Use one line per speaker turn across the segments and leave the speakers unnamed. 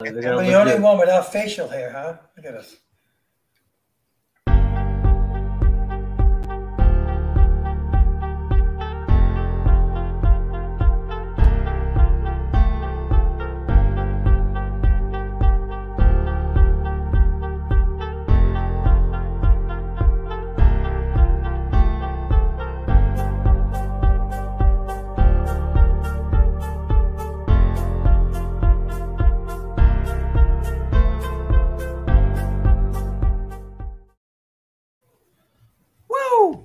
I'm the only one without facial hair, huh? Look at us.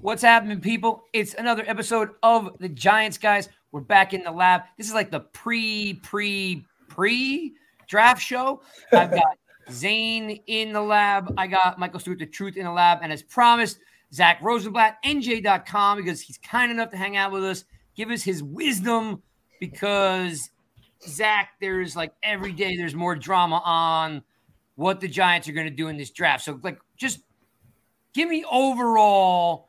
What's happening, people? It's another episode of the Giants, guys. We're back in the lab. This is like the pre, pre, pre draft show. I've got Zane in the lab. I got Michael Stewart, the truth in the lab. And as promised, Zack Rosenblatt, NJ.com, because he's kind enough to hang out with us, give us his wisdom because Zack, there's like every day there's more drama on what the Giants are going to do in this draft. So, like, just give me overall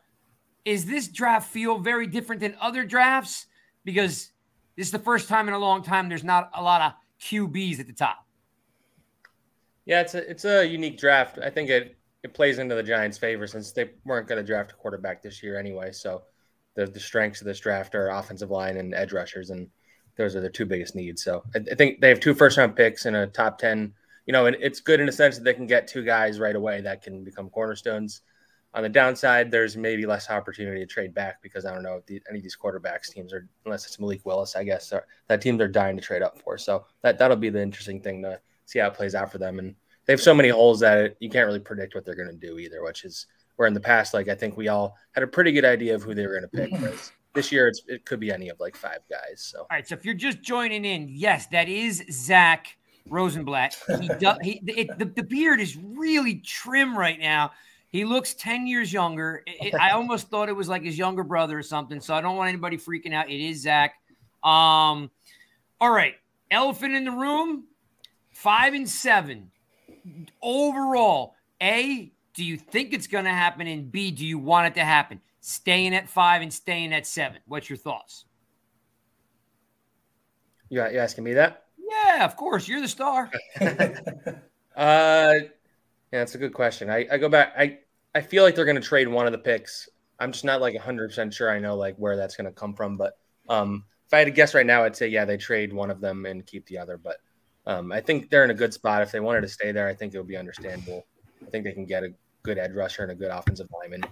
is this draft feel very different than other drafts? Because this is the first time in a long time there's not a lot of QBs at the top.
Yeah, it's a it's a unique draft. I think it it plays into the Giants' favor since they weren't going to draft a quarterback this year anyway. So the the strengths of this draft are offensive line and edge rushers, and those are the two biggest needs. So I, I think they have two first round picks and a top ten. You know, and it's good in a sense that they can get two guys right away that can become cornerstones. On the downside, there's maybe less opportunity to trade back because I don't know if the, any of these quarterbacks teams are, unless it's Malik Willis, I guess, are, that teams are dying to trade up for. So that that'll be the interesting thing to see how it plays out for them. And they have so many holes that it, you can't really predict what they're going to do either, which is where in the past, like I think we all had a pretty good idea of who they were going to pick. This year, it's, it could be any of like five guys. So
all right, so if you're just joining in, yes, that is Zack Rosenblatt. He does. He it, the, the beard is really trim right now. He looks 10 years younger. It, I almost thought it was like his younger brother or something. So I don't want anybody freaking out. It is Zack. Um, all right. Elephant in the room, five and seven. Overall, A, do you think it's going to happen? And B, do you want it to happen? Staying at five and staying at seven. What's your thoughts?
You, you asking me that?
Yeah, of course. You're the star.
uh, yeah, that's a good question. I, I go back. I, I feel like they're going to trade one of the picks. I'm just not like 100% sure I know like where that's going to come from. But um, if I had to guess right now, I'd say, yeah, they trade one of them and keep the other. But um, I think they're in a good spot. If they wanted to stay there, I think it would be understandable. I think they can get a good edge rusher and a good offensive lineman.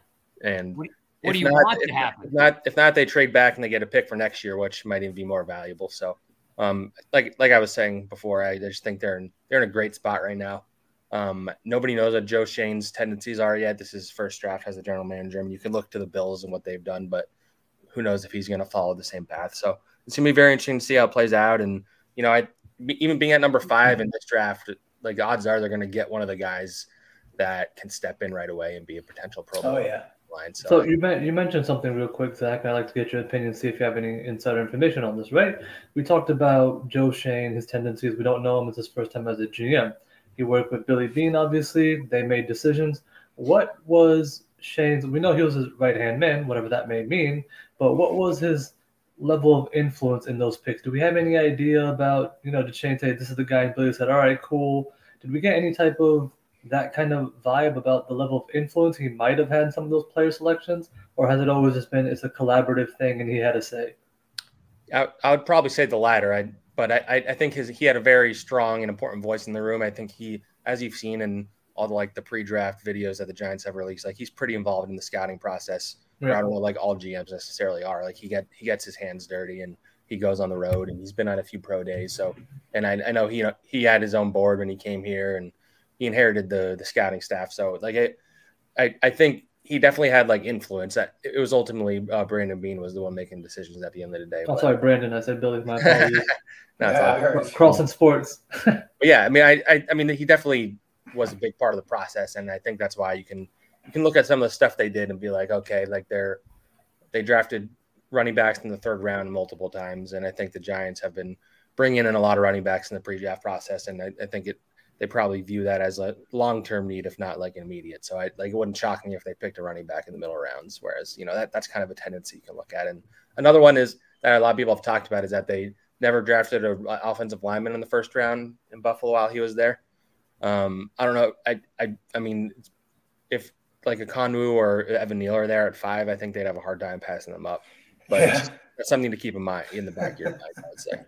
And
what, what do you not, want to happen?
If not, if not, they trade back and they get a pick for next year, which might even be more valuable. So, um, like like I was saying before, I just think they're in they're in a great spot right now. Um, nobody knows what Joe Schoen's tendencies are yet. This is his first draft as a general manager. I mean, you can look to the Bills and what they've done, but who knows if he's going to follow the same path. So it's going to be very interesting to see how it plays out. And, you know, I even being at number five in this draft, like odds are they're going to get one of the guys that can step in right away and be a potential pro.
Oh, yeah.
Line. So, so you, you mentioned something real quick, Zack. I'd like to get your opinion, see if you have any insider information on this, right? We talked about Joe Schoen, his tendencies. We don't know him. It's his first time as a GM. He worked with Billy Beane, obviously. They made decisions. What was Schoen's? We know he was his right hand man, whatever that may mean, but what was his level of influence in those picks? Do we have any idea about, you know, did Schoen say, this is the guy, and Billy said, all right, cool. Did we get any type of that kind of vibe about the level of influence he might have had in some of those player selections? Or has it always just been it's a collaborative thing and he had a say?
I, I would probably say the latter. I but I, I think his he had a very strong and important voice in the room. I think he, as you've seen in all the like the pre-draft videos that the Giants have released, like he's pretty involved in the scouting process. Yeah. I don't know like all GMs necessarily are. Like he get he gets his hands dirty and he goes on the road and he's been on a few pro days. So and I, I know he you know, he had his own board when he came here and he inherited the the scouting staff. So like it, I I think he definitely had like influence. That it was ultimately uh, Brandon Beane was the one making decisions at the end of the day.
Oh, sorry, Brandon. I said Billy. My apologies. no, yeah, Crossing sports.
yeah, I mean, I, I, I mean, he definitely was a big part of the process, and I think that's why you can you can look at some of the stuff they did and be like, okay, like they're they drafted running backs in the third round multiple times, and I think the Giants have been bringing in a lot of running backs in the pre-draft process, and I, I think it they probably view that as a long-term need, if not like immediate. So I like it wouldn't shock me if they picked a running back in the middle rounds. Whereas you know that that's kind of a tendency you can look at. And another one is that a lot of people have talked about is that they never drafted an offensive lineman in the first round in Buffalo while he was there. Um, I don't know. I, I, I mean, if like Ekwonu or Evan Neal are there at five, I think they'd have a hard time passing them up. But
Yeah.
it's, it's something to keep in mind in the back of your mind, I would say.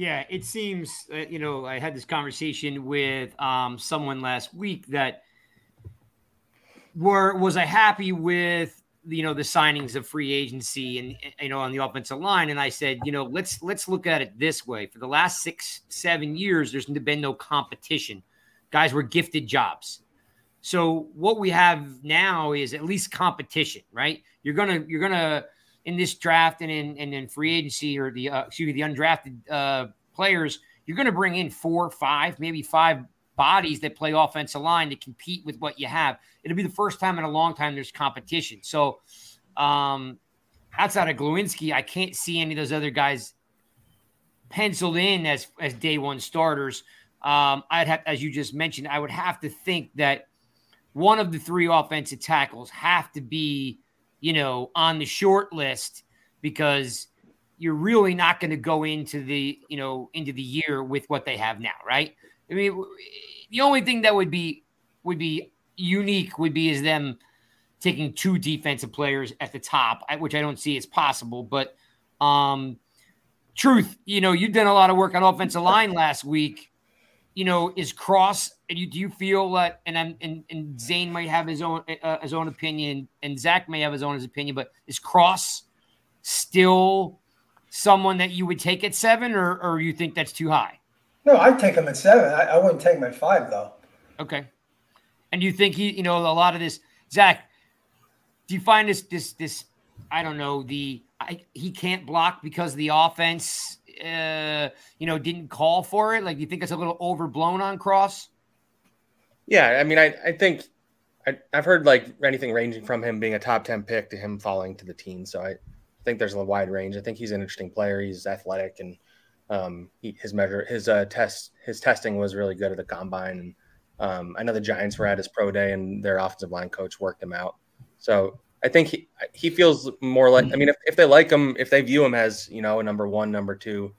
Yeah, it seems, uh, you know, I had this conversation with um, someone last week that were was I happy with you know the signings of free agency and you know on the offensive line, and I said, you know, let's let's look at it this way. For the last six seven years, there's been no competition. Guys were gifted jobs. So what we have now is at least competition, right? You're gonna you're gonna in this draft and in and in free agency or the uh, excuse me the undrafted uh, players, you're going to bring in four, five, maybe five bodies that play offensive line to compete with what you have. It'll be the first time in a long time there's competition. So um, outside of Glowinski, I can't see any of those other guys penciled in as as day one starters. Um, I'd have, as you just mentioned, I would have to think that one of the three offensive tackles have to be you know, on the short list because you're really not going to go into the, you know, into the year with what they have now, right? I mean, the only thing that would be would be unique would be is them taking two defensive players at the top, which I don't see as possible. But um, truth, you know, you've done a lot of work on offensive line last week. You know, is Cross? And you do you feel that? And I'm and, and Zane might have his own uh, his own opinion, and Zack may have his own his opinion. But is Cross still someone that you would take at seven, or or you think that's too high?
No, I'd take him at seven. I, I wouldn't take him at five though.
Okay. And you think he, you know, a lot of this, Zack? Do you find this, this, this? I don't know. The I, he can't block because of the offense, uh, you know, didn't call for it. Like, you think it's a little overblown on Cross?
Yeah, I mean, I, I think I, I've heard like anything ranging from him being a top 10 pick to him falling to the teens. So I think there's a wide range. I think he's an interesting player. He's athletic and um, he, his measure, his uh, test, his testing was really good at the combine. And um, I know the Giants were at his pro day and their offensive line coach worked him out. So I think he, he feels more like, I hmm. mean, if, if they like him, if they view him as, you know, a number one, number two,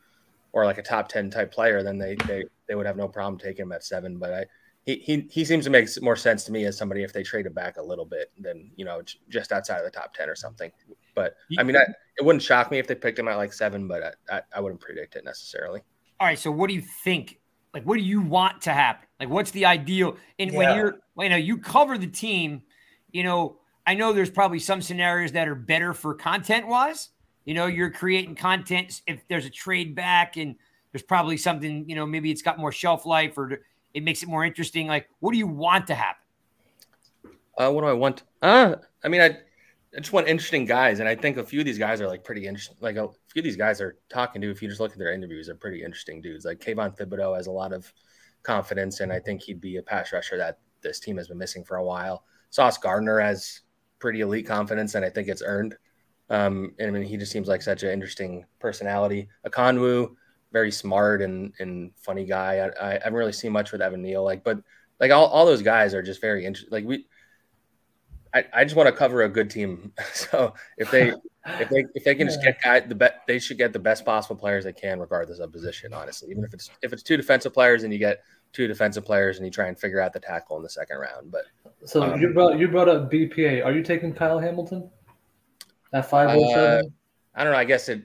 or like a top 10 type player, then they, they, they would have no problem taking him at seven. But I, he, he he seems to make more sense to me as somebody if they traded back a little bit than you know just outside of the top ten or something. But I mean, I, it wouldn't shock me if they picked him at like seven, but I, I, I wouldn't predict it necessarily.
All right. So, what do you think? Like, what do you want to happen? Like, what's the ideal? And when you're, you know, you cover the team, you know, I know there's probably some scenarios that are better for content wise. You know, you're creating content. If there's a trade back and there's probably something, you know, maybe it's got more shelf life or it makes it more interesting. Like, what do you want to happen?
Uh, what do I want? Uh, I mean, I, I just want interesting guys, and I think a few of these guys are like pretty interesting. Like a few of these guys are talking to. If you just look at their interviews, they're pretty interesting dudes. Like Kayvon Thibodeaux has a lot of confidence, and I think he'd be a pass rusher that this team has been missing for a while. Sauce Gardner has pretty elite confidence, and I think it's earned. Um, and I mean, he just seems like such an interesting personality. Ekwonu, very smart and and funny guy. I, I haven't really seen much with Evan Neal, like, but like all, all those guys are just very interesting. Like we, I, I just want to cover a good team. So if they if they if they can just get guy the best, they should get the best possible players they can, regardless of position. Honestly, even if it's if it's two defensive players and you get two defensive players and you try and figure out the tackle in the second round. But
So
Um,
you brought you brought up BPA. Are you taking Kyle Hamilton at five oh seven?
I don't know. I guess it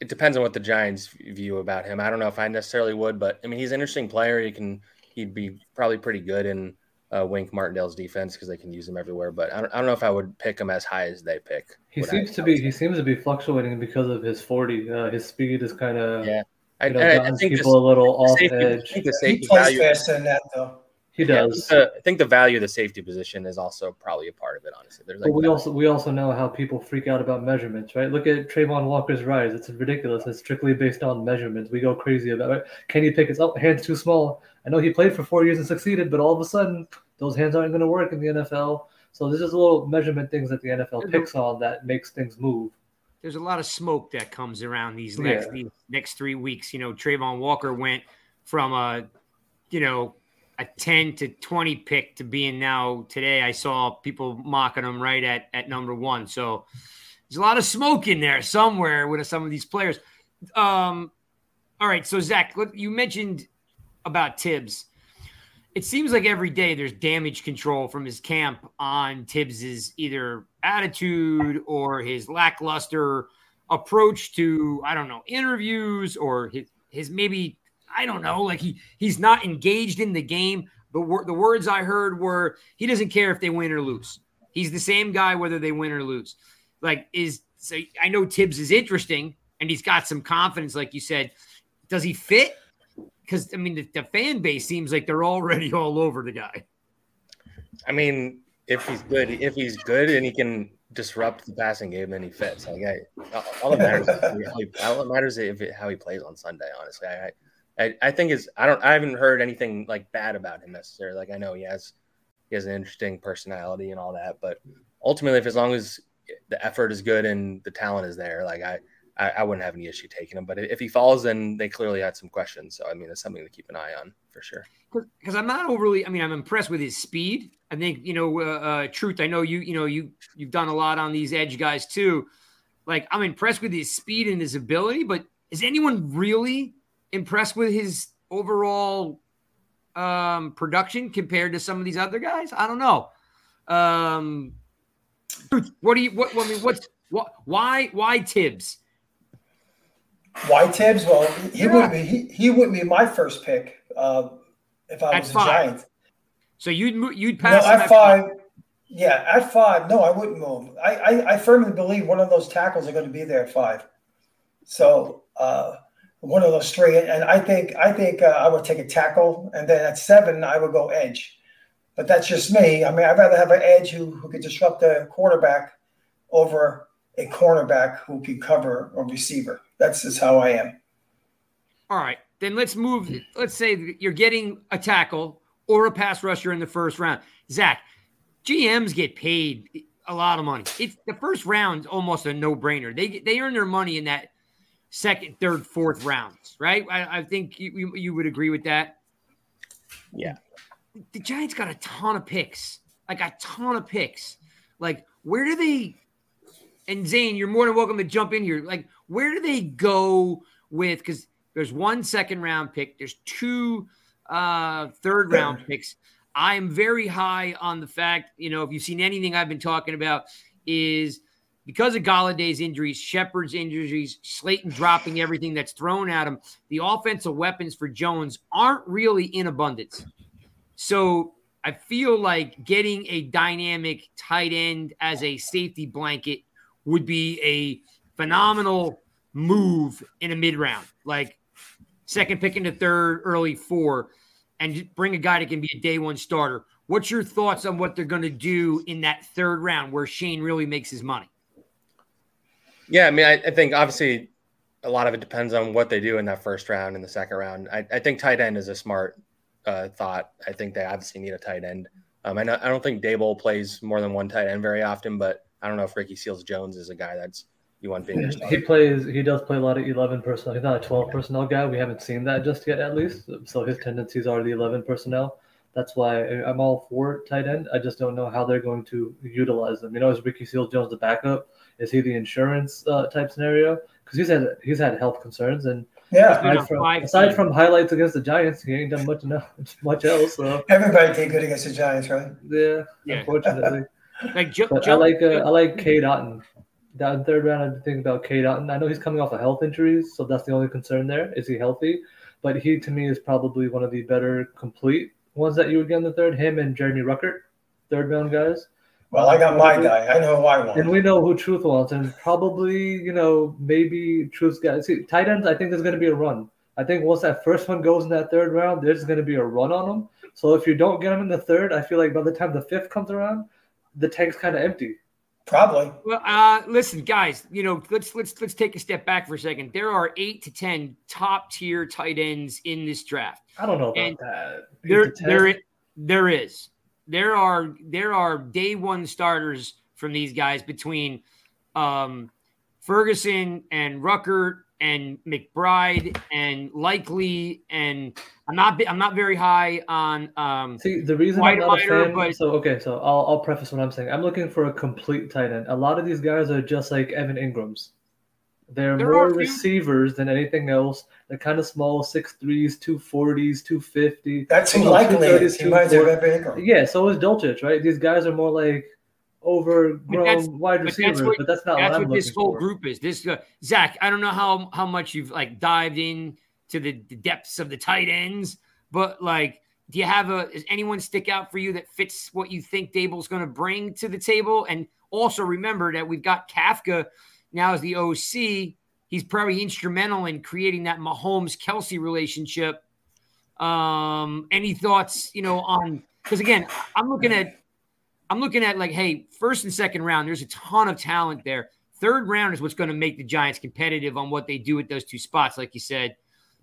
it depends on what the Giants view about him. I don't know if I necessarily would, but I mean, he's an interesting player. He can he'd be probably pretty good in uh, Wink Martindale's defense because they can use him everywhere. But I don't, I don't know if I would pick him as high as they pick.
He
Would I-
seems to be he seems to be fluctuating because of his forty. Uh, his speed is kind of
Yeah. I,
you know,
I, I think
people
this-
a little
the
off
safety,
edge.
think the
He plays
value.
faster than that though.
He
yeah, I
does.
the- I think the value of the safety position is also probably a part of it. Honestly, there's like
But we also we also know how people freak out about measurements, right? Look at Travon Walker's rise; it's ridiculous. It's strictly based on measurements. We go crazy about it. Kenny Pickett's oh, hands too small. I know he played for four years and succeeded, but all of a sudden those hands aren't going to work in the NFL. So there's just little measurement things that the NFL picks on that makes things move.
There's a lot of smoke that comes around these next
Yeah.
these next three weeks. You know, Travon Walker went from a, you know, a 10 to 20 pick to being now today. I saw people mocking him right at at number one. So there's a lot of smoke in there somewhere with some of these players. Um, all right. So Zack, what- you mentioned about Tibbs. It seems like every day there's damage control from his camp on Tibbs's either attitude or his lackluster approach to I don't know interviews or his his maybe I don't know like he he's not engaged in the game. The wor- the words I heard were he doesn't care if they win or lose. He's the same guy whether they win or lose. Like is so I know Tibbs is interesting and he's got some confidence like you said. Does he fit? Because I mean the, the fan base seems like they're already all over the guy.
I mean, if he's good, if he's good and he can disrupt the passing game, then he fits. Like, I, all that matters, is how he, all that matters if it, how he plays on Sunday. Honestly, I, I, I think is I don't I haven't heard anything like bad about him necessarily. Like, I know he has he has an interesting personality and all that, but ultimately, if as long as the effort is good and the talent is there, like I. I, I wouldn't have any issue taking him, but if he falls, then they clearly had some questions. So I mean, it's something to keep an eye on for sure.
because I'm not overly. I mean, I'm impressed with his speed. I think you know, uh, uh, truth. I know you. You know, you you've done a lot on these edge guys too. Like I'm impressed with his speed and his ability, but is anyone really impressed with his overall um, production compared to some of these other guys? I don't know. Um, what do you? What? I mean, what's what? Why? Why Tibbs?
Why Tibbs? Well, he
Yeah.
wouldn't be he, he wouldn't be my first pick uh, if I
At
was a. Giant.
So you'd you'd
No,
pass him
at
at
five. Yeah, at five. No, I wouldn't move. I, I, I firmly believe one of those tackles are going to be there at five. So uh, one of those three, and I think I think uh, I would take a tackle, and then at seven I would go edge. But that's just me. I mean, I'd rather have an edge who, who could disrupt the quarterback over a cornerback who can cover a receiver. That's just how I am.
All right, then let's move. Let's say you're getting a tackle or a pass rusher in the first round. Zack, GMs get paid a lot of money. It's the first round's almost a no brainer. They they earn their money in that second, third, fourth rounds, right? I, I think you, you you would agree with that.
Yeah.
The Giants got a ton of picks, like a ton of picks. Like, where do they? And Zane, you're more than welcome to jump in here. Like, where do they go with? Because there's one second round pick, there's two uh, third round picks. I'm very high on the fact, you know, if you've seen anything I've been talking about, is because of Golladay's injuries, Shepard's injuries, Slayton dropping everything that's thrown at him, the offensive weapons for Jones aren't really in abundance. So I feel like getting a dynamic tight end as a safety blanket would be a phenomenal move in a mid round, like second pick into third, early four, and bring a guy that can be a day one starter. What's your thoughts on what they're going to do in that third round where Schoen really makes his money?
Yeah, I mean, I, I think obviously a lot of it depends on what they do in that first round and the second round. I, I think tight end is a smart uh, thought. I think they obviously need a tight end. Um, I, know, I don't think Daboll plays more than one tight end very often, but I don't know if Ricky Seals Jones is a guy that's you want being
He plays. He does play a lot of eleven personnel. He's not a twelve personnel guy. We haven't seen that just yet, at least. So his tendencies are the eleven personnel. That's why I'm all for tight end. I just don't know how they're going to utilize them. You know, is Ricky Seals Jones the backup? Is he the insurance uh, type scenario? Because he's had he's had health concerns, and
Yeah,
aside from, aside from highlights against the Giants, he ain't done much enough, much else. So
everybody did good against the Giants, right?
yeah,
Yeah.
unfortunately.
Like Joe,
But I like uh, I like Cade Otton. That third round, I think about Cade Otton. I know he's coming off of health injuries, so that's the only concern there. Is he healthy? But he, to me, is probably one of the better complete ones that you would get in the third. Him and Jeremy Ruckert, third round guys.
Well, I got my guy. I know who I want.
And we know who Truth wants, and probably you know maybe Truth's guys. See, tight ends. I think there's going to be a run. I think once that first one goes in that third round, there's going to be a run on them. So if you don't get them in the third, I feel like by the time the fifth comes around, the tank's kind of empty.
Probably.
Well, uh, listen, guys. You know, let's let's let's take a step back for a second. There are eight to ten top tier tight ends in this draft.
I don't know about
And
that. Eight
There, there, there is. There are there are day one starters from these guys between um, Ferguson and Ruckert and McBride and Likely and I'm not I'm not very high on um,
See, the reason
White
I'm not a fan.
but-
So okay, so I'll, I'll preface what I'm saying. I'm looking for a complete tight end. A lot of these guys are just like Evan Engram's. They're
There
more
are a few-
receivers than anything else. They're kind of small, six threes, two forties, two fifty.
That's who Likely is.
230s,
He reminds me of
240s.
Evan Ingram.
Yeah, so is Dulcich, right? These guys are more like overgrown wide
but that's
receivers,
what-
but that's not
That's
what
this whole
for.
group is. This uh, Zack, I don't know how how much you've like dived in to the, the depths of the tight ends, but like, do you have a? Does anyone stick out for you that fits what you think Daboll's going to bring to the table? And also remember that we've got Kafka now as the OC. He's probably instrumental in creating that Mahomes Kelsey relationship. Um, any thoughts, you know, on because again, I'm looking at I'm looking at like, hey, first and second round, there's a ton of talent there. Third round is what's going to make the Giants competitive on what they do at those two spots, like you said.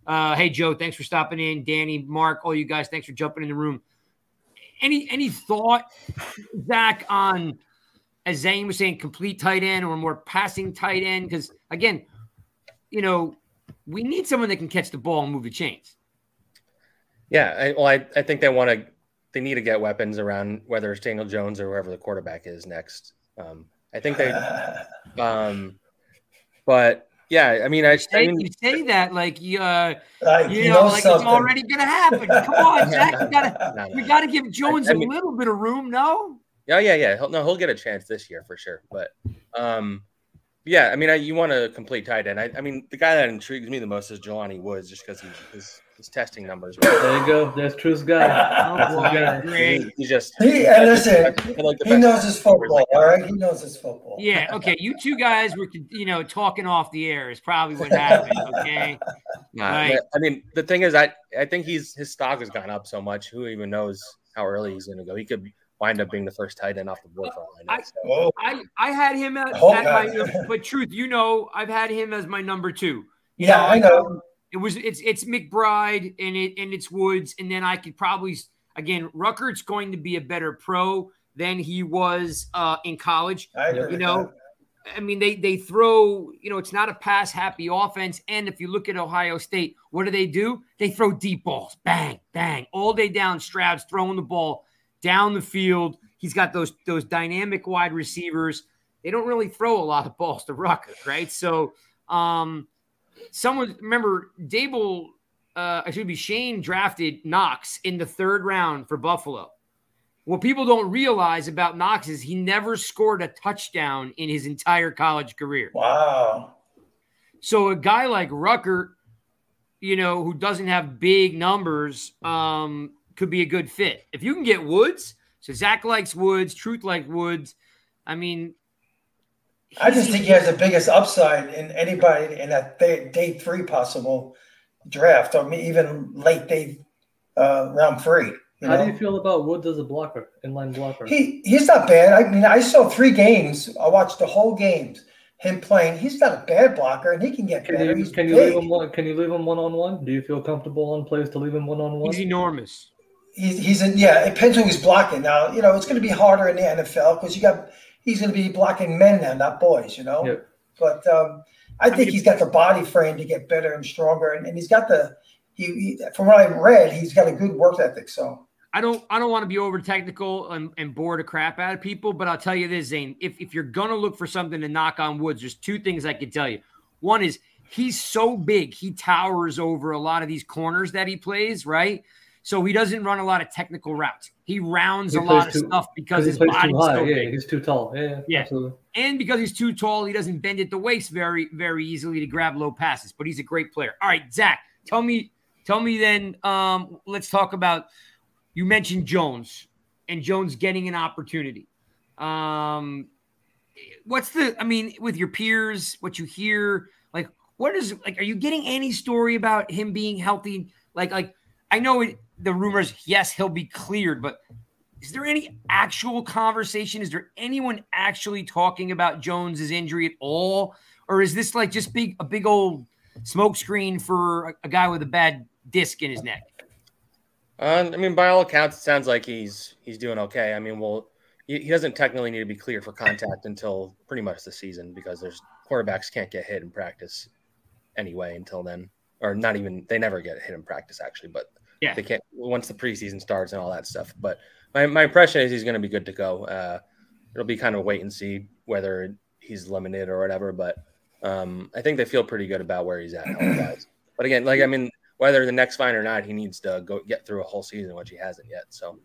Uh, hey Joe, thanks for stopping in. Danny, Mark, all you guys, thanks for jumping in the room. Any any thought, Zack, on as Zane was saying, complete tight end or more passing tight end? Because again, you know, we need someone that can catch the ball and move the chains.
Yeah, I, well, I, I think they want to they need to get weapons around whether it's Daniel Jones or whoever the quarterback is next. Um, I think they, um, but yeah, I mean, I, I
Say,
mean,
you say that like you, uh,
Like,
you
he
know,
knows
like
something.
it's already gonna happen. Come on, Zack, you gotta
no, no.
we gotta give Jones
I
a
mean-
little bit of room. No,
Yeah, yeah, yeah. He'll, no, he'll get a chance this year for sure. But um, yeah, I mean, I, you want a complete tight end. I, I mean, the guy that intrigues me the most is Jelani Woods, just because he's his his testing numbers. Right?
There you go. There's Truth's guy.
oh boy,
He just
He, and listen,
like
he knows his football, all right? He knows his football.
Yeah, okay. You two guys were, you know, talking off the air is probably what happened. Okay,
Nah,
Right.
I mean, the thing is, I I think he's his stock has gone up so much. Who even knows how early he's going to go? He could wind up being the first tight end off the board for all I know.
I-
So,
I I had him at,
I
at my, but truth, you know, I've had him as my number two. You
Yeah, I know.
It was it's it's McBride and it and it's Woods, and then I could probably again Ruckert's going to be a better pro than he was uh, in college. You know, I mean, they they throw, you know, it's not a pass happy offense. And if you look at Ohio State, what do they do? They throw deep balls, bang, bang, all day down. Stroud's throwing the ball down the field. He's got those those dynamic wide receivers. They don't really throw a lot of balls to Rucker, right? So, um, someone remember Daboll, uh, I should be Schoen drafted Knox in the third round for Buffalo. What people don't realize about Knox is he never scored a touchdown in his entire college career.
Wow.
So a guy like Rucker, you know, who doesn't have big numbers, um, could be a good fit. If you can get Woods, so Zack likes Woods, Truth like Woods. I mean,
I just think he has the biggest upside in anybody in that day, day three possible draft, or even late day uh, round three. You
How
know?
do you feel about Woods as a blocker, inline blocker?
He he's not bad. I mean, I saw three games. I watched the whole games. Him playing. He's not a bad blocker, and he can get
Can
better.
you
He's
can you leave him one? Can you leave him one on one? Do you feel comfortable on plays to leave him one on one?
he's enormous.
He's he's in. Yeah, it depends who he's blocking. Now, you know, it's going to be harder in the NFL because you got he's going to be blocking men now, not boys. You know.
Yep.
But um, I think
mean,
he's got the body frame to get better and stronger, and, and he's got the. He, he from what I've read, he's got a good work ethic. So
I don't I don't want to be over technical and, and bore the crap out of people, but I'll tell you this, Zane. If if you're gonna look for something to knock on Woods, there's two things I can tell you. One is he's so big, he towers over a lot of these corners that he plays, right? So he doesn't run a lot of technical routes. He rounds
He
a lot of
too-
stuff because his body's
too high.
so
yeah,
big.
he's too tall. Yeah, yeah,
Yeah.
absolutely.
And because he's too tall, he doesn't bend at the waist very, very easily to grab low passes. But he's a great player. All right, Zack, tell me, tell me then. Um, let's talk about. You mentioned Jones and Jones getting an opportunity. Um, what's the? I mean, with your peers, what you hear, like, what is like? Are you getting any story about him being healthy? Like, like I know it, the rumors. Yes, he'll be cleared, but is there any actual conversation? Is there anyone actually talking about Jones's injury at all, or is this like just big a big old smokescreen for a, a guy with a bad disc in his neck?
Uh, I mean, by all accounts, it sounds like he's he's doing okay. I mean, well, he, he doesn't technically need to be cleared for contact until pretty much the season because there's quarterbacks can't get hit in practice anyway until then, or not even they never get hit in practice actually, but
Yeah.
they can't once the preseason starts and all that stuff. But my, my impression is he's going to be good to go. Uh, it'll be kind of wait and see whether he's limited or whatever, but Um, I think they feel pretty good about where he's at. But again, like I mean, whether the next fine or not, he needs to go get through a whole season, which he hasn't yet. So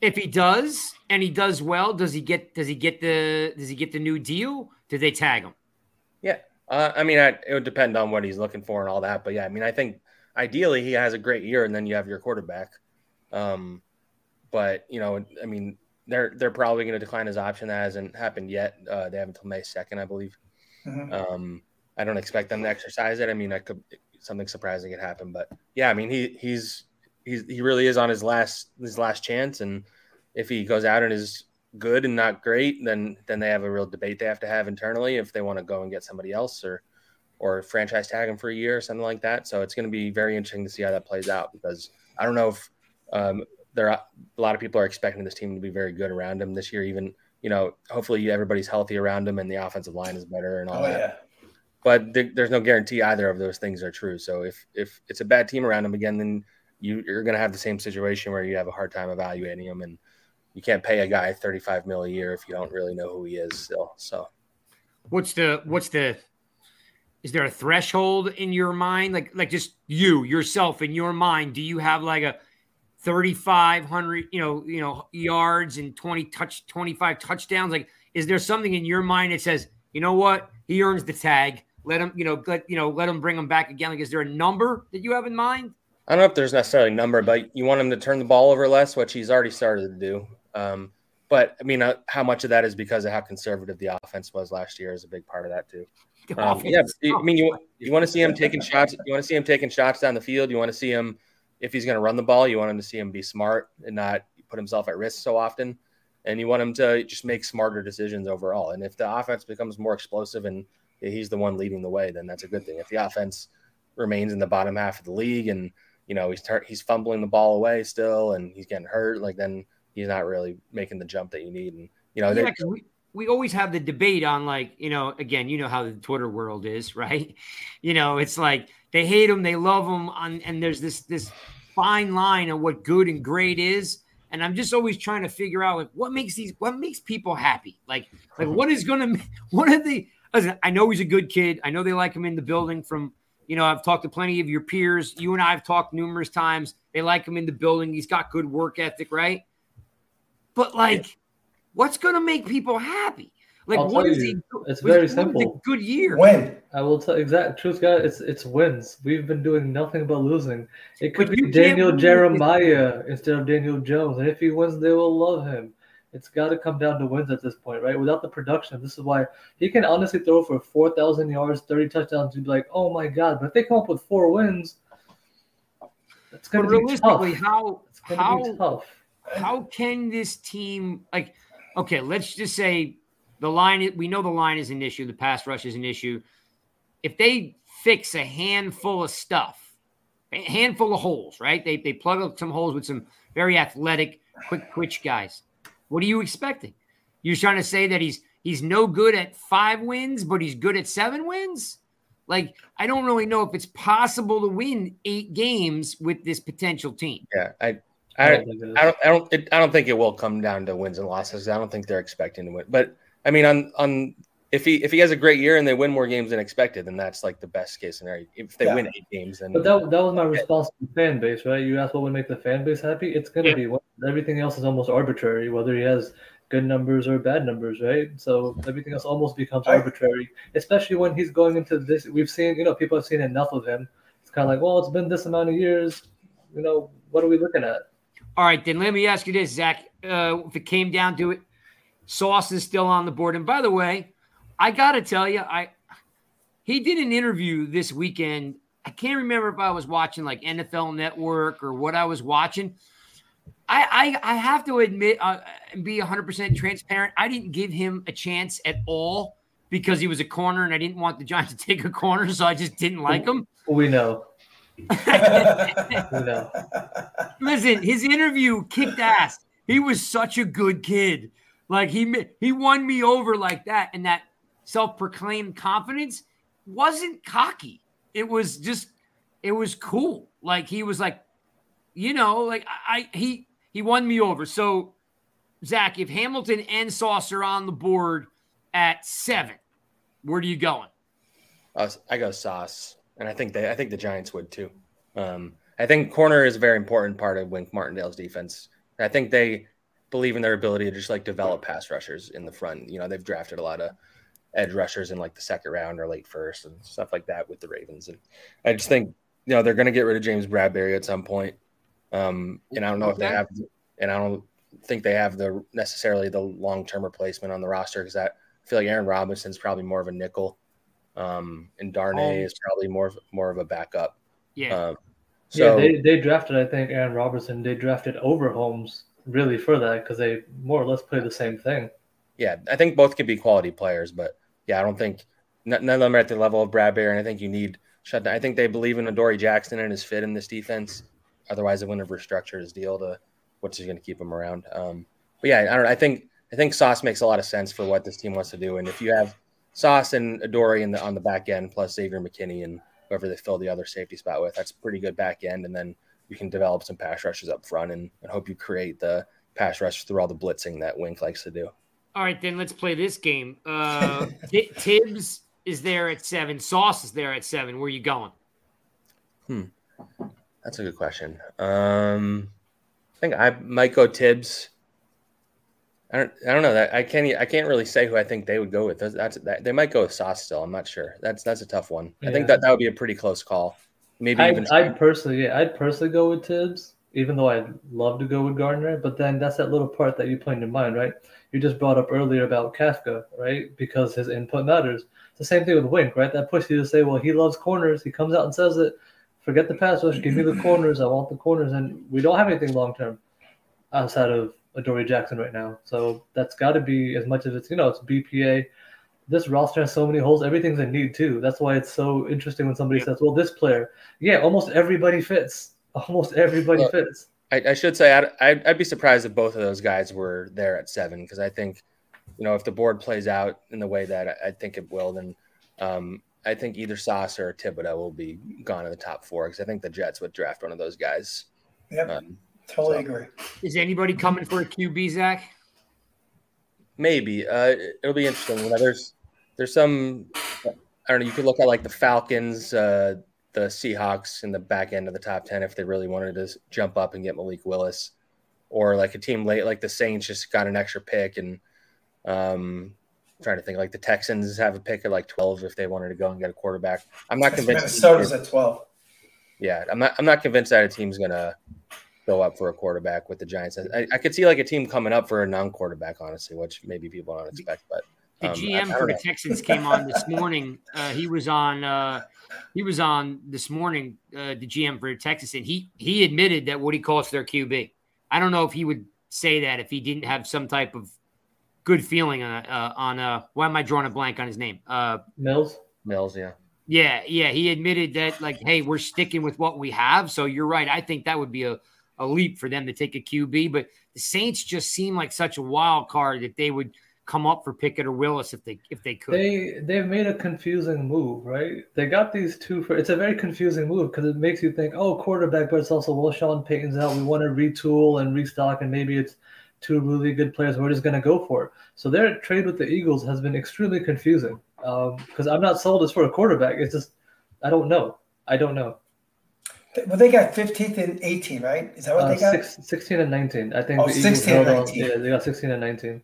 if he does and he does well, does he get does he get the does he get the new deal? Do they tag him?
Yeah, uh, I mean, I, it would depend on what he's looking for and all that. But yeah, I mean, I think ideally he has a great year, and then you have your quarterback. Um, but you know, I mean, they're they're probably going to decline his option. That hasn't happened yet. Uh, they have until May second, I believe. Mm-hmm. Um, I don't expect them to exercise it. I mean, I could something surprising could happen, but yeah, I mean, he he's he's he really is on his last his last chance, and if he goes out and is good and not great, then then they have a real debate they have to have internally if they want to go and get somebody else or or franchise tag him for a year or something like that. So it's going to be very interesting to see how that plays out because I don't know if um, there are a lot of people are expecting this team to be very good around him this year. Even you know, hopefully everybody's healthy around him and the offensive line is better and all oh, that. Yeah. But th- there's no guarantee either of those things are true. So if if it's a bad team around him again, then you, you're going to have the same situation where you have a hard time evaluating him and you can't pay a guy 35 mil a year if you don't really know who he is still. So
what's the what's the is there a threshold in your mind? Like like just you yourself in your mind do you have like a 3500 you know you know yards and 20 touch 25 touchdowns? Like is there something in your mind that says you know what? He earns the tag. Let him you know let you know let him bring him back again. Like is there a number that you have in mind?
I don't know if there's necessarily a number but you want him to turn the ball over less which he's already started to do. Um, but I mean, uh, how much of that is because of how conservative the offense was last year is a big part of that too. Um, yeah, I mean, you you want to see him taking shots. You want to see him taking shots down the field. You want to see him if he's going to run the ball. You want him to see him be smart and not put himself at risk so often. And you want him to just make smarter decisions overall. And if the offense becomes more explosive and he's the one leading the way, then that's a good thing. If the offense remains in the bottom half of the league and you know he's he's fumbling the ball away still and he's getting hurt, like then he's not really making the jump that you need. And you know,
yeah, we, we always have the debate on like, you know, again, you know how the Twitter world is, right? You know, it's like they hate him, they love him, on, and there's this this fine line of what good and great is. And I'm just always trying to figure out like what makes these what makes people happy. Like like what is gonna what are the listen, I know he's a good kid. I know they like him in the building from you know, I've talked to plenty of your peers. You and I have talked numerous times. They like him in the building. He's got good work ethic, right? But like, what's going to make people happy? Like,
I'll
what is
you, It's very simple.
good year.
When
I will tell exact truth, guys. It's it's wins. We've been doing nothing but losing. It could but be Daniel Jeremiah instead of Daniel Jones, and if he wins, they will love him. It's got to come down to wins at this point, right? Without the production, this is why he can honestly throw for four thousand yards, thirty touchdowns. You'd be like, oh my god! But if they come up with four wins, it's going to be tough.
How how be tough how can this team like okay let's just say the line we know the line is an issue the pass rush is an issue. If they fix a handful of stuff a handful of holes right? They, they plug up some holes with some very athletic quick twitch guys. What are you expecting? You're trying to say that he's he's no good at five wins but he's good at seven wins? Like i don't really know if it's possible to win eight games with this potential team.
Yeah i I, I don't, uh, I don't, I don't, it, I don't think it will come down to wins and losses. I don't think they're expecting to win. But I mean, on on if he if he has a great year and they win more games than expected, then that's like the best case scenario. If they yeah. win eight games, then.
But that, that was my response to the fan base, right? You asked what would make the fan base happy. It's gonna yeah. be everything else is almost arbitrary, whether he has good numbers or bad numbers, right? So everything else almost becomes arbitrary, especially when he's going into this. We've seen, you know, people have seen enough of him. It's kind of like, well, it's been this amount of years. You know, what are we looking at?
All right, then let me ask you this, Zack. Uh, if it came down to it, Sauce is still on the board. And by the way, I got to tell you, I he did an interview this weekend. I can't remember if I was watching like NFL Network or what I was watching. I I, I have to admit, uh, and be 100% transparent. I didn't give him a chance at all because he was a corner, and I didn't want the Giants to take a corner, so I just didn't like him.
We know.
Listen, his interview kicked ass. He was such a good kid. Like he he won me over like that, and that self-proclaimed confidence wasn't cocky. It was just it was cool. Like he was like, you know, like I he he won me over. So Zack, if Hamilton and Sauce are on the board at seven, where are you going?
Uh, I go Sauce, and I think they I think the Giants would too. Um, I think corner is a very important part of Wink Martindale's defense. I think they believe in their ability to just like develop pass rushers in the front. You know, they've drafted a lot of edge rushers in like the second round or late first and stuff like that with the Ravens. And I just think you know they're going to get rid of James Bradberry at some point. Um, and I don't know if they have, and I don't think they have the necessarily the long term replacement on the roster because I feel like Aaron Robinson's probably more of a nickel, um, and Darnay um, is probably more of, more of a backup.
Yeah. Um,
so, yeah, they, they drafted I think Aaron Robertson. They drafted over Holmes really for that because they more or less play the same thing.
Yeah, I think both could be quality players, but yeah, I don't think none of them are at the level of Bradberry, and I think you need shut down. I think they believe in Adoree Jackson and his fit in this defense. Otherwise, they wouldn't have restructured his deal to what's he going to keep him around. Um, but yeah, I don't. I think I think Sauce makes a lot of sense for what this team wants to do, and if you have Sauce and Adoree in the on the back end plus Xavier McKinney and whoever they fill the other safety spot with, that's pretty good back end, and then you can develop some pass rushes up front and, and hope you create the pass rush through all the blitzing that Wink likes to do.
All right, then let's play this game. Uh, Tibbs is there at seven. Sauce is there at seven. Where are you going?
Hmm, that's a good question. Um, I think I might go Tibbs. I don't. I don't know that I can't. I can't really say who I think they would go with. That's that. They might go with Sauce still. I'm not sure. That's that's a tough one. Yeah. I think that that would be a pretty close call. Maybe
I'd,
even.
I'd personally, yeah, I'd personally go with Tibbs, even though I'd love to go with Gardner. But then that's that little part that you put in your mind, right? you just brought up earlier about Kafka, right? Because his input matters. It's the same thing with Wink, right? That pushes you to say, well, he loves corners. He comes out and says it. Forget the pass rush. Give me the corners. I want the corners. And we don't have anything long term outside of Adoree Jackson right now. So that's got to be as much as it's, you know, it's BPA. This roster has so many holes. Everything's a need too. That's why it's so interesting when somebody says, well, this player, yeah, almost everybody fits. Almost everybody fits.
I, I should say I'd, I'd, I'd, be surprised if both of those guys were there at seven because I think, you know, if the board plays out in the way that I, I think it will, then um, I think either Sauce or Thibodeaux will be gone in the top four because I think the Jets would draft one of those guys.
Yep, um, totally so. agree.
Is anybody coming for a QB, Zack?
Maybe uh, it'll be interesting. You know, there's there's some I don't know. You could look at like the Falcons. Uh, the Seahawks in the back end of the top 10 if they really wanted to jump up and get Malik Willis or like a team late like the Saints just got an extra pick and um I'm trying to think like the Texans have a pick at like 12 if they wanted to go and get a quarterback. I'm not convinced
Minnesota's at 12.
Yeah, I'm not I'm not convinced that a team's going to go up for a quarterback with the Giants. I, I could see like a team coming up for a non-quarterback honestly, which maybe people don't expect but
the um, GM for the. Texans came on this morning. Uh, he was on. Uh, he was on this morning. Uh, the GM for Texas, and he he admitted that what he calls their QB. I don't know if he would say that if he didn't have some type of good feeling on uh, on uh. Why am I drawing a blank on his name? Uh,
Mills.
Mills. Yeah.
Yeah, yeah. He admitted that, like, hey, we're sticking with what we have. So you're right. I think that would be a, a leap for them to take a QB. But the Saints just seem like such a wild card that they would come up for Pickett or Willis if they if they could.
They they've made a confusing move, right? They got these two for it's a very confusing move because it makes you think, oh, quarterback, but it's also well, Sean Payton's out. We want to retool and restock, and maybe it's two really good players. We're just going to go for it. So their trade with the Eagles has been extremely confusing because um, I'm not sold as for a quarterback. It's just I don't know. I don't know.
Well, they got 15th and 18, right? Is that what uh, they got? Six,
16 and 19. I think oh, the Eagles 16 and 19. On, yeah, they got 16 and 19.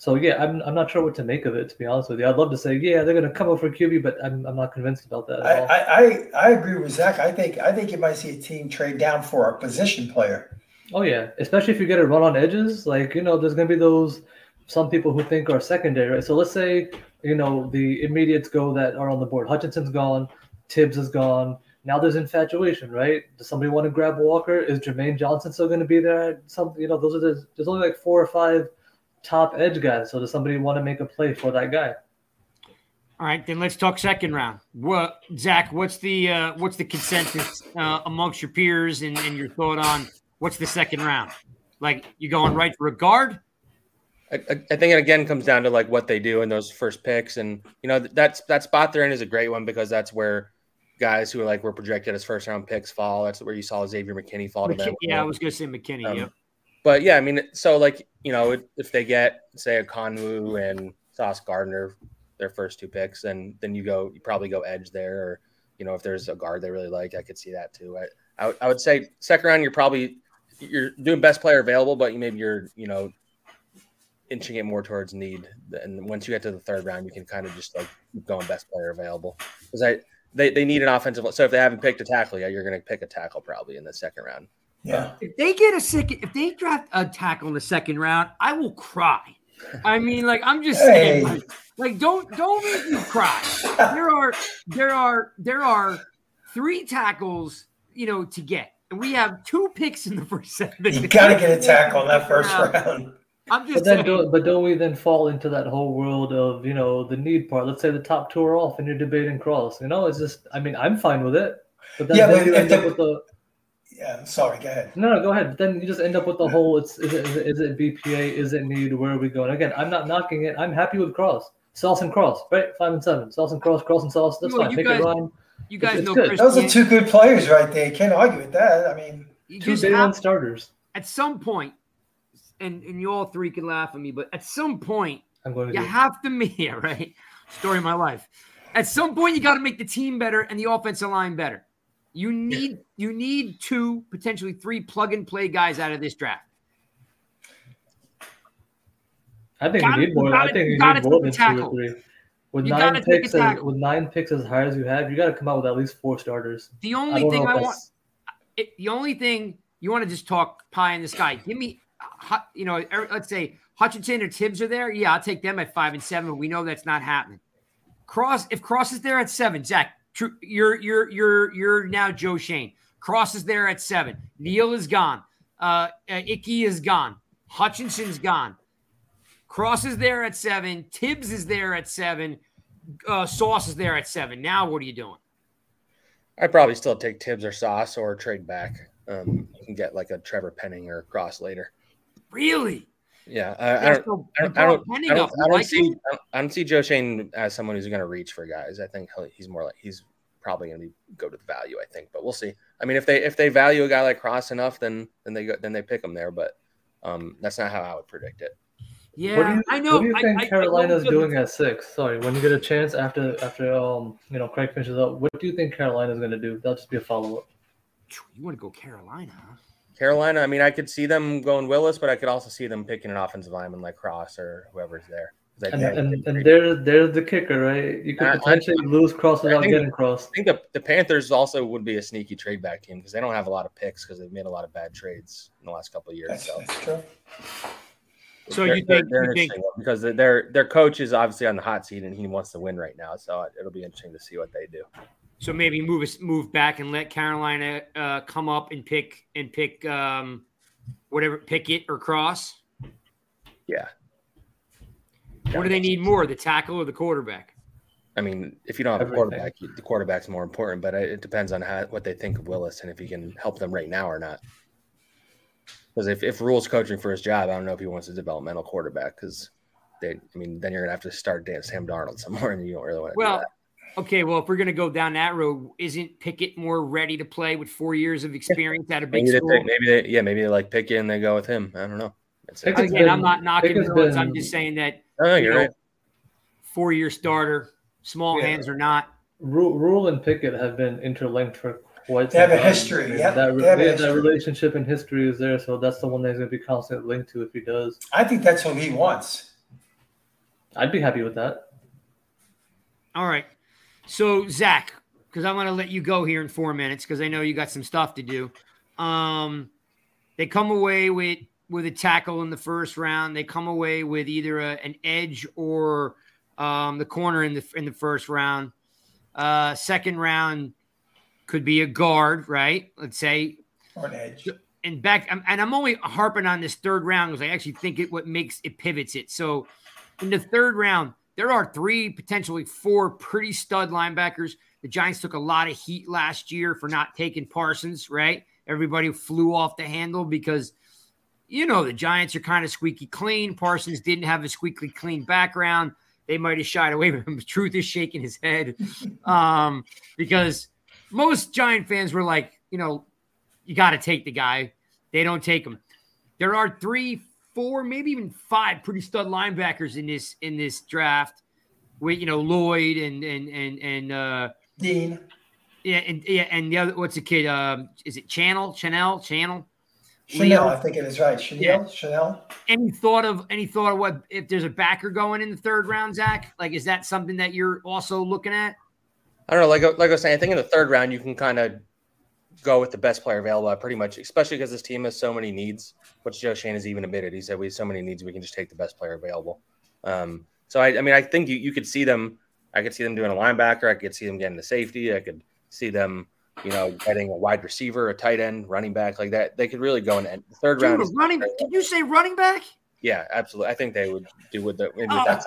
So yeah, I'm, I'm not sure what to make of it to be honest with you. I'd love to say yeah they're going to come over QB, but I'm, I'm not convinced about that.
I, I, I I agree with Zack. I think I think you might see a team trade down for a position player.
Oh yeah, especially if you get a run on edges. Like you know, there's going to be those some people who think are secondary. Right? So let's say you know the immediates go that are on the board. Hutchinson's gone, Tibbs is gone. Now there's infatuation, right? Does somebody want to grab Walker? Is Jermaine Johnson still going to be there? Some, you know, those are the, there's only like four or five top edge guys. So does somebody want to make a play for that guy?
All right, then let's talk second round. What Zack? What's the uh, what's the consensus uh, amongst your peers and, and your thought on what's the second round? Like you going right for a guard?
I, I, think it again comes down to like what they do in those first picks, and you know that's that spot they're in is a great one because that's where guys who are like were projected as first round picks fall. That's where you saw Xavier McKinney fall to them.
Yeah, I was going to say McKinney. Um, yeah
but yeah, I mean, so like you know, if they get say Ekwonu and Sauce Gardner, their first two picks, and then you go you probably go edge there, or you know if there's a guard they really like, I could see that too. I I, I would say second round you're probably you're doing best player available, but you maybe you're you know inching it more towards need. And once you get to the third round, you can kind of just like keep going best player available because I they, they need an offensive. So if they haven't picked a tackle yet, you're going to pick a tackle probably in the second round.
Yeah.
If they get a second, if they draft a tackle in the second round, I will cry. I mean, like I'm just saying, like, like don't don't make me cry. There are there are there are three tackles, you know, to get, and we have two picks in the first seven.
You got to get a tackle in that first round.
I'm just
But then,
saying.
don't, but don't we then fall into that whole world of you know the need part? Let's say the top two are off, and you're debating cross. You know, it's just. I mean, I'm fine with it. But then,
Yeah,
then
but
you
if
end up with the
Yeah. Sorry. Go ahead.
no, no, go ahead. But then you just end up with the whole. It's is it, is it, is it BPA? Is it need? Where are we going? Again, I'm not knocking it. I'm happy with cross, sauce and cross, right? Five and seven, sauce and cross, cross and sauce. That's
Well,
fine.
you
Make
guys-
it rhyme.
you guys
it's
know
good.
Chris.
Those are two good players right there. You can't argue with that. I mean,
you
Two day
have-
one starters.
at some point, and and you all three can laugh at me, but at some point,
I'm going to
you have to make yeah, right. Story of my life. At some point, you got to make the team better and the offensive line better. You need you need two, potentially three plug and play guys out of this draft.
I think
Gotta-
you need more.
gotta-
I think
you
need more than two or three. With
You
nine
gotta take a
picks, as, with nine picks as high as you have, you got to come out with at least four starters.
The only
don't
thing I want, it, the only thing you want to just talk pie in the sky. Give me, you know, er- let's say Hutchinson or Tibbs are there. Yeah, I'll take them at five and seven. We know that's not happening. Cross, if Cross is there at seven, Zack, you're you're you're you're now Joe Schoen. Cross is there at seven. Neal is gone. Uh, uh, Icky is gone. Hutchinson's gone. Cross is there at seven. Tibbs is there at seven. Uh, Sauce is there at seven. Now what are you doing?
I'd probably still take Tibbs or Sauce or trade back. Um, you can get like a Trevor Penning or Cross later.
Really?
Yeah, I, I don't. I don't, I don't, I don't, I don't
like
see. I don't, I don't see Joe Schoen as someone who's going to reach for guys. I think he'll, he's more like he's probably going to go to the value. I think, but we'll see. I mean, if they if they value a guy like Cross enough, then then they go, then they pick him there. But um, that's not how I would predict it.
Yeah,
what do you,
I know.
What do you
I-
think
I- I
Carolina's
the-
doing at six? Sorry, when you get a chance after after um you know Craig finishes up, what do you think Carolina's going to do? That'll just be a follow up.
You want to go Carolina? Huh?
Carolina. I mean, I could see them going Willis, but I could also see them picking an offensive lineman like Cross or whoever's there.
And,
think-
and, and there's there's the kicker, right? You could
I- I-
potentially lose cross without
think-
getting cross.
I think the, the Panthers also would be a sneaky trade back team because they don't have a lot of picks because they've made a lot of bad trades in the last couple of years.
that's,
So,
that's true.
So
They're-
you think-
they're
you think-
interesting because their their coach is obviously on the hot seat and he wants to win right now. So it'll be interesting to see what they do.
So maybe move us move back and let Carolina uh, come up and pick and pick um, whatever pick it or cross.
Yeah,
What do they need more, the tackle or the quarterback?
I mean, if you don't have a quarterback, the quarterback's more important. But it it depends on how what they think of Willis and if he can help them right now or not. Because if if Rhule's coaching for his job, I don't know if he wants a developmental quarterback because they. I mean, then you're gonna have to start Dan Sam Darnold somewhere, and you don't really want to. do
Well,
that.
Okay, well, if we're gonna go down that road, isn't Pickett more ready to play with four years of experience at a big
Maybe they,
school?
pick, maybe they, yeah, maybe they like Pickett and they go with him. I don't know. It's,
Pick-
I
Pickett's
Again, I'm not knocking
Pickett's
Rules. I'm just saying that
don't know.
you know,
right.
four year starter, small
Yeah.
hands or not.
Rhule, Rhule and Pickett have been interlinked for quite.
They
some
have a
time.
history, yep,
that,
they have a
yeah,
history.
that relationship and history is there, so that's the one that's going to be constantly linked to if he does.
I think that's what he wants.
I'd be happy with that.
All right. So Zack, because I'm going to let you go here in four minutes because I know you got some stuff to do. Um, they come away with with a tackle in the first round. They come away with either a, an edge or um, the corner in the in the first round. Uh, second round could be a guard, right? Let's say
Or an edge.
and back I'm- and I'm only harping on this third round because I actually think it what makes it pivots it. So in the third round, there are three, potentially four pretty stud linebackers. The Giants took a lot of heat last year for not taking Parsons, right? Everybody flew off the handle because you know the Giants are kind of squeaky clean. Parsons didn't have a squeaky clean background. They might have shied away from him. Truth is shaking his head. Um, because most Giant fans were like, you know, you got to take the guy. They don't take him. There are three, four, maybe even five pretty stud linebackers in this in this draft. with you know Lloyd and and and and uh,
Dean.
yeah, and yeah, and the other what's the kid? Um, is it Channel? Chanel? Channel?
Chanel,
Leo?
I think it is right. Chanel.
Yeah.
Chanel.
Any thought of any thought of what if there's a backer going in the third round, Zack? Like, is that something that you're also looking at?
I don't know. Like, like I was saying, I think in the third round you can kind of go with the best player available. Pretty much, especially because this team has so many needs. Which Joe Schoen has even admitted. He said we have so many needs, we can just take the best player available. Um, so I, I mean, I think you, you could see them. I could see them doing a linebacker. I could see them getting the safety. I could see them, you know, getting a wide receiver, a tight end, running back like that. They could really go in the third
Dude,
round.
running. Did you say running back?
Yeah, absolutely. I think they would do with the. Maybe
Oh.
that's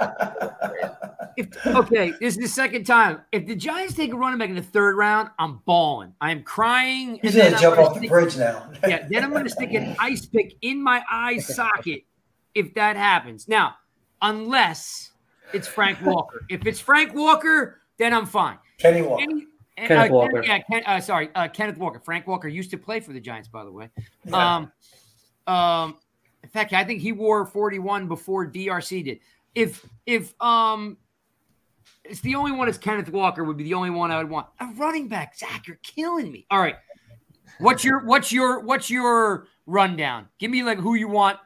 If okay, this is the second time. If the Giants take a running back in the third round, I'm balling. I am crying.
He's gonna jump
gonna
off the bridge now.
yeah, then I'm going to stick an ice pick in my eye socket if that happens. Now, unless it's Frank Walker. If it's Frank Walker, then I'm fine.
Kenny Walker.
Any,
Kenneth
uh,
Walker.
Yeah, Ken, uh, sorry, uh, Kenneth Walker. Frank Walker used to play for the Giants, by the way.
Yeah.
Um, um, in fact, I think he wore 41 before DRC did. If if um, it's the only one is Kenneth Walker would be the only one I would want. A running back, Zack, you're killing me. All right, what's your what's your what's your rundown? Give me like who you want.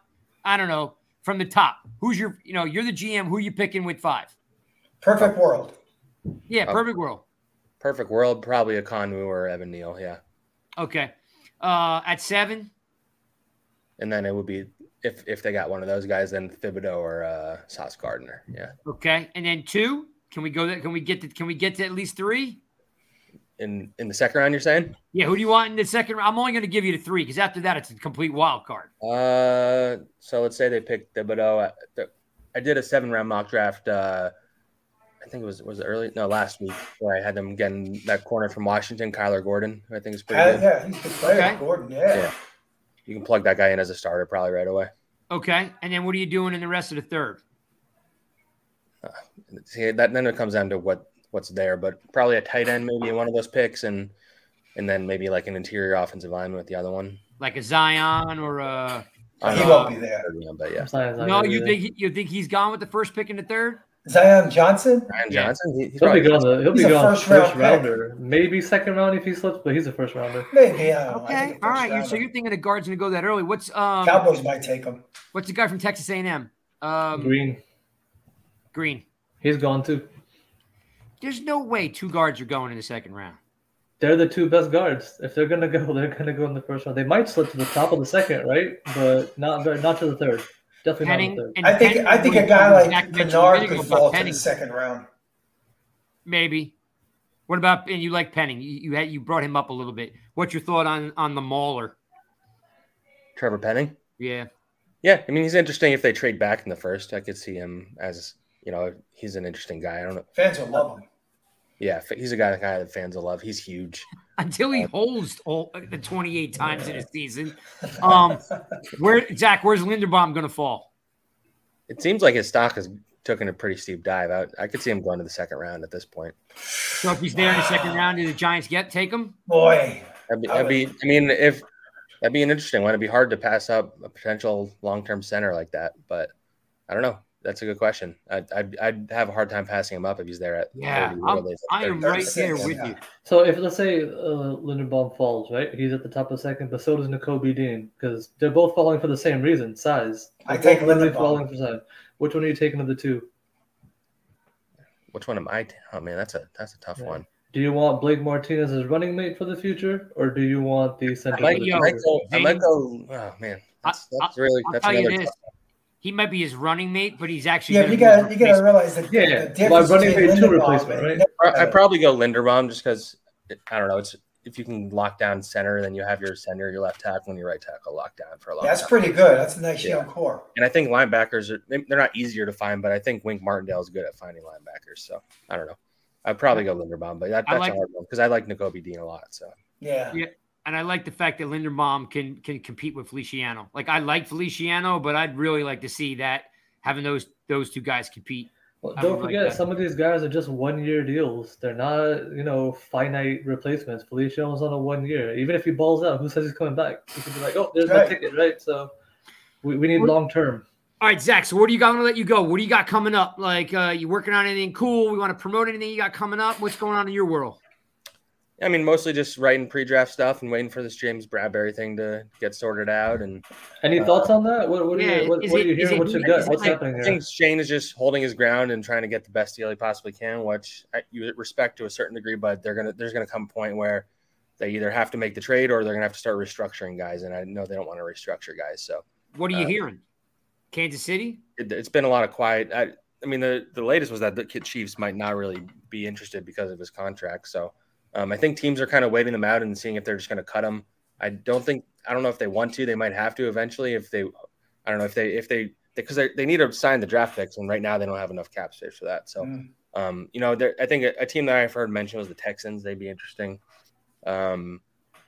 I don't know from the top. Who's your you know you're the GM. Who you picking with five?
Perfect world.
Yeah,
Oh.
perfect world.
perfect world. Probably a Ekwonu or Evan Neal. Yeah.
Okay, uh, at seven.
And then it would be if if they got one of those guys, then Thibodeaux or uh, Sauce Gardner. Yeah.
Okay, and then two. Can we go? There? Can we get to? Can we get to at least three?
In in the second round, you're saying?
Yeah. Who do you want in the second round? I'm only going to give you the three because after that, it's a complete wild card.
Uh, so let's say they picked Thibodeaux. I- I did a seven round mock draft. Uh, I think it was was it early no last week where I had them getting that corner from Washington, Kyler Gordon, who I think is pretty good.
yeah, he's a good player,
Okay.
Gordon. Yeah.
Yeah. You can plug that guy in as a starter probably right away.
Okay, and then what are you doing in the rest of the third?
Uh, see that then it comes down to what what's there, but probably a tight end maybe in one of those picks, and and then maybe like an interior offensive lineman with the other one.
Like a Zion or a.
He
don't
won't
know.
be there.
But yeah,
No, you think he- you think he's gone with the first pick in the third?
Zion Johnson.
Ryan
Yeah.
Johnson, He, he's
he'll be
probably
gone. He'll be
He's a
gone
first
first,
round pick.
rounder, maybe second round if he slips, but he's a first rounder.
Maybe. I don't know. I
Okay,
All right. a
all
first
right. You, so you're thinking the guard's going to go that early? What's um?
Cowboys might take him.
What's the guy from Texas A&M? Um,
Green,
Green.
he's gone too.
There's no way two guards are going in the second round.
They're the two best guards. If they're gonna go, they're gonna go in the first round. They might slip to the top of the second, right? But not not to the third. Definitely
Penning.
not third.
and
I think.
Penning
I think a guy like
Zack mentioned a
Bernhard
Raimann
could fall to the second round.
Maybe. What about and you like Penning? You you, had, you brought him up a little bit. What's your thought on on the Mauler?
Trevor Penning.
Yeah.
Yeah, I mean he's interesting if they trade back in the first. I could see him as you know he's an interesting guy. I don't know.
Fans will love him.
Yeah, he's a guy that guy that fans will love. He's huge.
Until he holds all, the 28 times in a season. Um, where Zack? Where's Linderbaum going to fall?
It seems like his stock has taken a pretty steep dive. I, I could see him going to the second round at this point.
So if he's there in the second round, do the Giants get take him?
Boy,
That'd be, that'd be I mean, if that'd be an interesting one. It'd be hard to pass up a potential long-term center like that, but I don't know. That's a good question. I'd, I'd, I'd have a hard time passing him up if he's there at
Yeah,
30,
I'm,
what
I am right here
36,
with
yeah.
you.
So if let's say uh, Linderbaum falls, right? He's at the top of second, but so does Nakobe Dean because they're both falling for the same reason, size.
I
They're
take
both literally
Linderbaum.
falling for size. Which one are you taking of the two?
Which one am I? t- Oh man, that's a that's a tough
Yeah.
one.
Do you want Blake Martinez as running mate for the future, or do you want the center
I might,
the
yo,
I might go. I might go. Oh man, that's,
I-
that's really
I'll
that's
tell you
another.
This.
tough-
He might be his running mate, but he's actually
yeah, you got
his
you got to realize that
Yeah,
the
yeah.
difference
By running
between
back, two replacement, right?
I I'd probably go Linderbaum just because I don't know. It's if you can lock down center, then you have your center, your left tackle, and your right tackle locked down for a long time.
That's
time.
pretty good. That's a nice
Yeah.
young core.
And I think linebackers are they're not easier to find, but I think Wink Martindale is good at finding linebackers. So I don't know. I'd probably go Linderbaum, but that, that's
like-
a hard one because I like Nakobe Dean a lot. So
Yeah.
Yeah. And I like the fact that Linderbaum can can compete with Feliciano. Like I like Feliciano, but I'd really like to see that having those those two guys compete.
Well, don't
would like
forget, some of these guys are just one-year deals. They're not, you know, finite replacements. Feliciano's on a one year. Even if he balls out, who says he's coming back? He could be like, "Oh, there's my
Right.
ticket," right? So we, we need long term.
All right, Zack. So what do you got? I'm gonna let you go. What do you got coming up? Like, uh, you working on anything cool? We want to promote anything you got coming up? What's going on in your world?
I mean, mostly just writing pre-draft stuff and waiting for this James Bradberry thing to get sorted out. And
Any
Uh,
thoughts on that? What, what,
yeah,
are, you, what,
is
what are you
is
hearing?
it-
your gut? What's
like-
happening
I
here?
think Schoen is just holding his ground and trying to get the best deal he possibly can, which I, you respect to a certain degree. But they're gonna there's gonna come a point where they either have to make the trade or they're gonna have to start restructuring guys. And I know they don't want to restructure guys, so
What are you
Uh,
hearing? Kansas City?
it, it's been a lot of quiet. I, I mean, the the latest was that the Chiefs might not really be interested because of his contract. So um, I think teams are kind of waiting them out and seeing if they're just going to cut them. I don't think I don't know if they want to. They might have to eventually if they. I don't know if they if they because they, they need to sign the draft picks and right now they don't have enough cap space for that. So
Mm.
um, you know, I think a, a team that I've heard mentioned was the Texans. They'd be interesting. Um,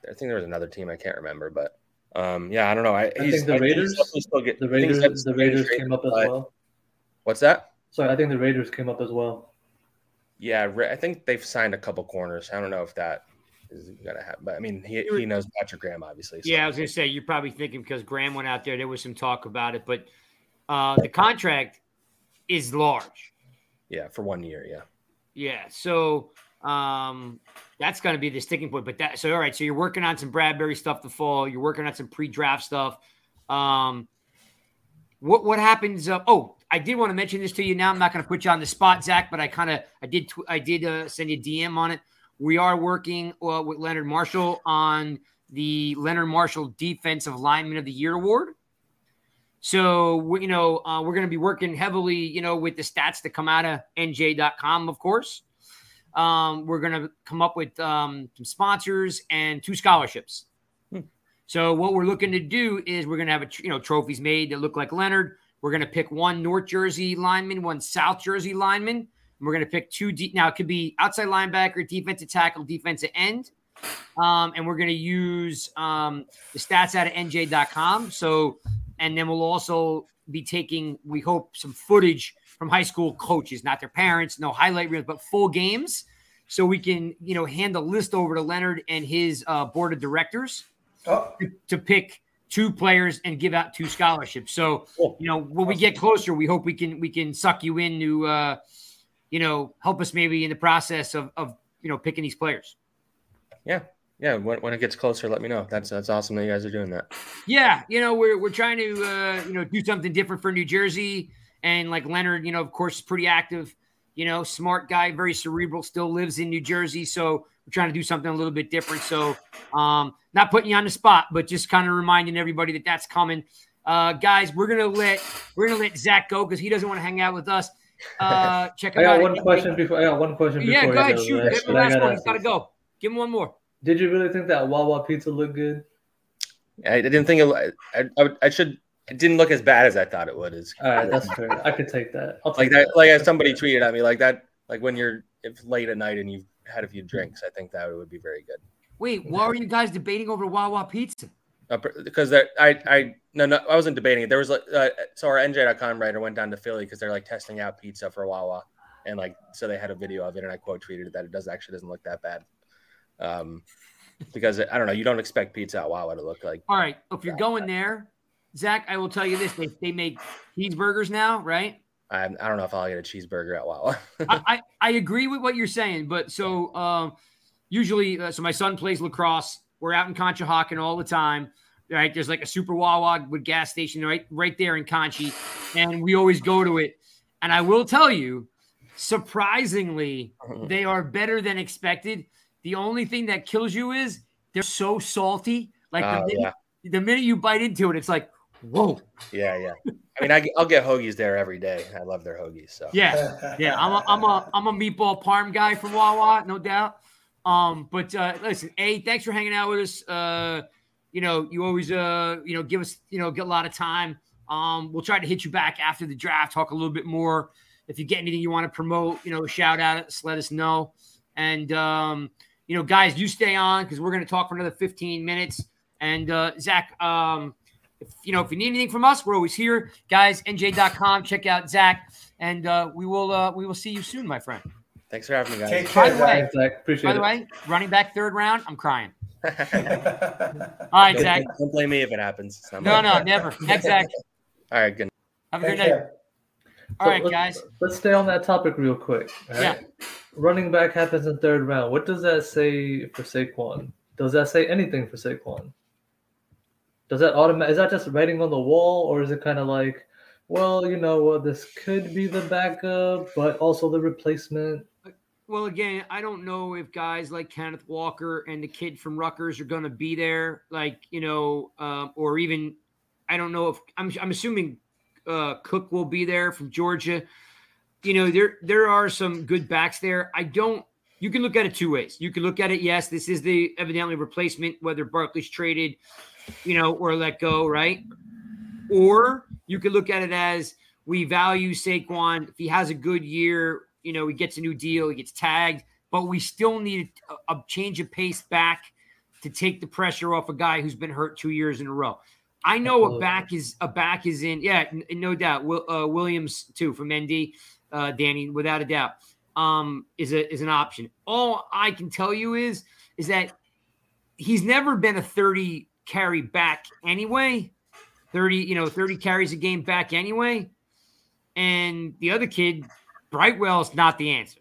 I think there was another team I can't remember, but um, yeah, I don't know. I,
I
he's,
think the Raiders-
still get,
The
I think he's
Raiders, the Raiders came up as well.
What's that?
Sorry, I think the Raiders came up as well.
Yeah, I think they've signed a couple corners. I don't know if that is gonna happen, but I mean, he, he knows Patrick Graham, obviously. so-
Yeah, I was gonna say you're probably thinking because Graham went out there, there was some talk about it, but uh, the contract is large.
yeah, for one year. Yeah,
Yeah, so um, that's going to be the sticking point. But that so all right. So you're working on some Bradberry stuff to fall. You're working on some pre-draft stuff. Um, what what happens? Uh, oh, I did want to mention this to you. Now I'm not going to put you on the spot, Zack, but I kind of I did tw- I did uh, send you a DM on it. We are working uh, with Leonard Marshall on the Leonard Marshall Defensive Lineman of the Year award. So we, you know, uh, we're going to be working heavily, you know, with the stats that come out of NJ.com, of course. Um, we're going to come up with um, some sponsors and two scholarships.
Hmm.
So what we're looking to do is we're going to have a you know trophies made that look like Leonard. We're going to pick one North Jersey lineman, one South Jersey lineman. And we're going to pick two deep. Now it could be outside linebacker, defensive tackle, defensive end. Um, and we're going to use um, the stats out of NJ.com. So, and then we'll also be taking, we hope, some footage from high school coaches, not their parents, no highlight reels, but full games. So we can, you know, hand the list over to Leonard and his uh, board of directors
Oh,
to pick two players and give out two scholarships. So, you know, when we get closer, we hope we can we can suck you in to uh, you know, help us maybe in the process of of you know picking these players.
yeah, yeah. When, when it gets closer, let me know. That's that's awesome that you guys are doing that.
Yeah, you know, we're we're trying to uh, you know do something different for New Jersey, and like Leonard, you know, of course, is pretty active. You know, smart guy, very cerebral, still lives in New Jersey, so we're trying to do something a little bit different. So, um, not putting you on the spot, but just kind of reminding everybody that that's coming. Uh, guys, we're gonna let we're gonna let Zack go because he doesn't want to hang out with us. Uh, check
I
him
got
out.
one question before. I got one question before.
Yeah,
you
go ahead, shoot.
Zack,
Give him the last one. He's
ask
got to go. Give him one more.
Did you really think that Wawa pizza looked good?
I, I didn't think it. I, I, I should. It didn't look as bad as I thought it would. Is
All right, that's fair. I could take that. I'll
like
take
that. Like as somebody tweeted at me, like that. Like when you're if late at night and you've had a few drinks, I think that would be very good.
Wait, why are you guys debating over Wawa Pizza?
Uh, because I, I, no, no, I wasn't debating it. There was like, uh, so our NJ.com writer went down to Philly because they're like testing out pizza for Wawa, and like, so they had a video of it, and I quote tweeted that it does actually doesn't look that bad, um, because I don't know, you don't expect pizza at Wawa to look like.
All right, if you're going there, Zack, I will tell you this: they, they make cheeseburgers now, right?
I, I don't know if I'll get a cheeseburger at Wawa.
I, I I agree with what you're saying, but so um, usually, uh, so my son plays lacrosse. We're out in Conshohocken all the time. Right, there's like a super Wawa with gas station right right there in Conchi, and we always go to it. And I will tell you, surprisingly, they are better than expected. The only thing that kills you is they're so salty. Like the,
Oh,
minute, the minute you bite into it, it's like, whoa.
yeah, yeah. I mean, I, I'll get hoagies there every day. I love their hoagies. So
Yeah, yeah. I'm a I'm a I'm a meatball parm guy from Wawa, no doubt. Um, but uh, listen, a thanks for hanging out with us. Uh, you know, you always uh, you know, give us you know, get a lot of time. Um, we'll try to hit you back after the draft, talk a little bit more. If you get anything you want to promote, you know, shout out, us, let us know. And um, you know, guys, you stay on because we're going to talk for another 15 minutes. And uh, Zack, um, if you know, if you need anything from us, we're always here, guys. NJ.com. Check out Zack, and uh, we will uh, we will see you soon, my friend.
thanks for having me, guys.
Take
By
care,
the way,
Appreciate
by the
it.
way, running back third round, I'm crying.
Zack.
All right, Zack.
Don't blame me if it happens.
No,
my-
no, never. Next, Zack.
All right, good.
Have a
Take
good night.
care.
All
So
right,
let's-
guys.
Let's stay on that topic real quick. all
Yeah.
right? Running back happens in third round. What does that say for Saquon? Does that say anything for Saquon? Does that automatic? Is that just writing on the wall, or is it kind of like, well, you know, well, this could be the backup, but also the replacement?
Well, again, I don't know if guys like Kenneth Walker and the kid from Rutgers are going to be there, like you know, um, or even I don't know if I'm. I'm assuming uh, Cook will be there from Georgia. You know, there there are some good backs there. I don't. You can look at it two ways. You can look at it. Yes, this is the evidently replacement, whether Barkley's traded, you know, or let go, right? Or you could look at it as we value Saquon. If he has a good year, you know, he gets a new deal, he gets tagged, but we still need a, a change of pace back to take the pressure off a guy who's been hurt two years in a row. I know a back is a back is in, yeah, n- no doubt. Will, uh, Williams too from ND, uh, Danny, without a doubt, um, is a is an option. All I can tell you is is that he's never been a thirty carry back anyway. 30, you know, 30 carries a game back anyway. And the other kid, Brightwell, is not the answer.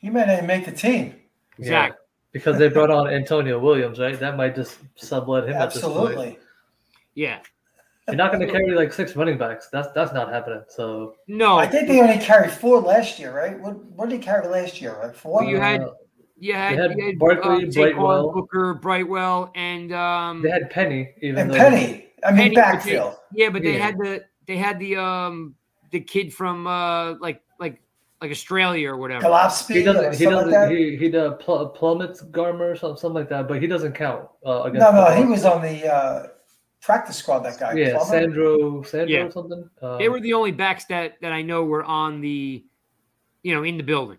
He may not even make the team.
Exactly.
Because they brought on Antonio Williams, right? That might just sublet him at this point.
Absolutely.
Yeah.
You're not going to carry like six running backs. That's that's not happening. So
No.
I think they only carried four last year, right? What what did he carry last year? Like four?
You had-
uh,
you had,
They had
had
Barkley,
uh,
Brightwell.
Booker, Brightwell, and um,
they had Penny, even
and Penny. I mean
Penny, but they-
backfield.
yeah, but they
Yeah.
had the they had the um the kid from uh like like like Australia or whatever.
Gillespie
he doesn't. He doesn't.
that.
he he does pl- plummets Garmer or something, something like that. But he doesn't count uh, against.
no, no, he was on the uh, practice squad. That guy.
Yeah,
Plummer?
Sandro, Sandro
Yeah.
or something. Uh,
They were the only backs that that I know were on the you know in the building.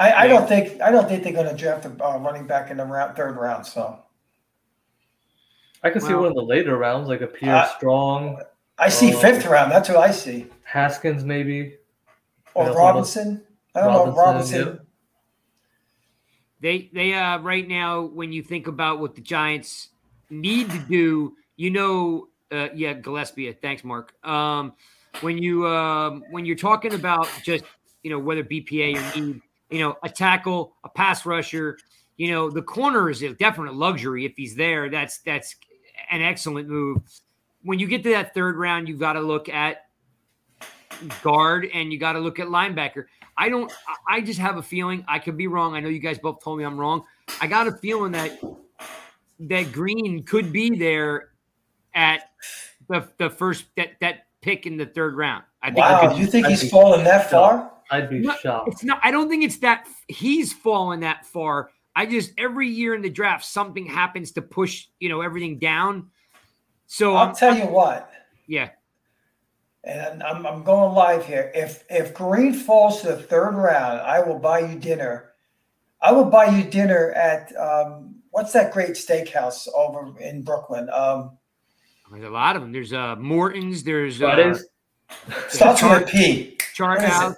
I, I don't think I don't think they're going to draft a uh, running back in the round, third round. So
I can see one of the later rounds, like a Pierre
Uh,
Strong,
I see fifth round. That's what I see.
Haskins, maybe.
Or
Yeah,
Robinson. I don't know.
Robinson,
Robinson.
They they uh right now when you think about what the Giants need to do, you know, uh, yeah, Gillespie. Thanks, Mark. Um, when you um when you're talking about just you know whether BPA or need, you know, a tackle, a pass rusher, you know, the corner is a definite luxury if he's there. That's that's an excellent move. When you get to that third round, you've got to look at guard and you got to look at linebacker. I don't. I- I just have a feeling. I could be wrong. I know you guys both told me I'm wrong. I got a feeling that that Green could be there at the the first that that pick in the third round. I think.
Wow,
could-
you think
I'd
he's
be
fallen that far?
I'd be
No,
shocked.
it's not. I don't think it's that he's fallen that far. I just every year in the draft something happens to push you know everything down. So
I'll
I'm,
tell you what.
yeah,
And I'm, I'm going live here. If if Green falls to the third round, I will buy you dinner. I will buy you dinner at um, what's that great steakhouse over in Brooklyn? Um,
there's a lot of them. There's uh Morton's. There's uh,
Fridays,
starts with a P.
chart
What is it?
house.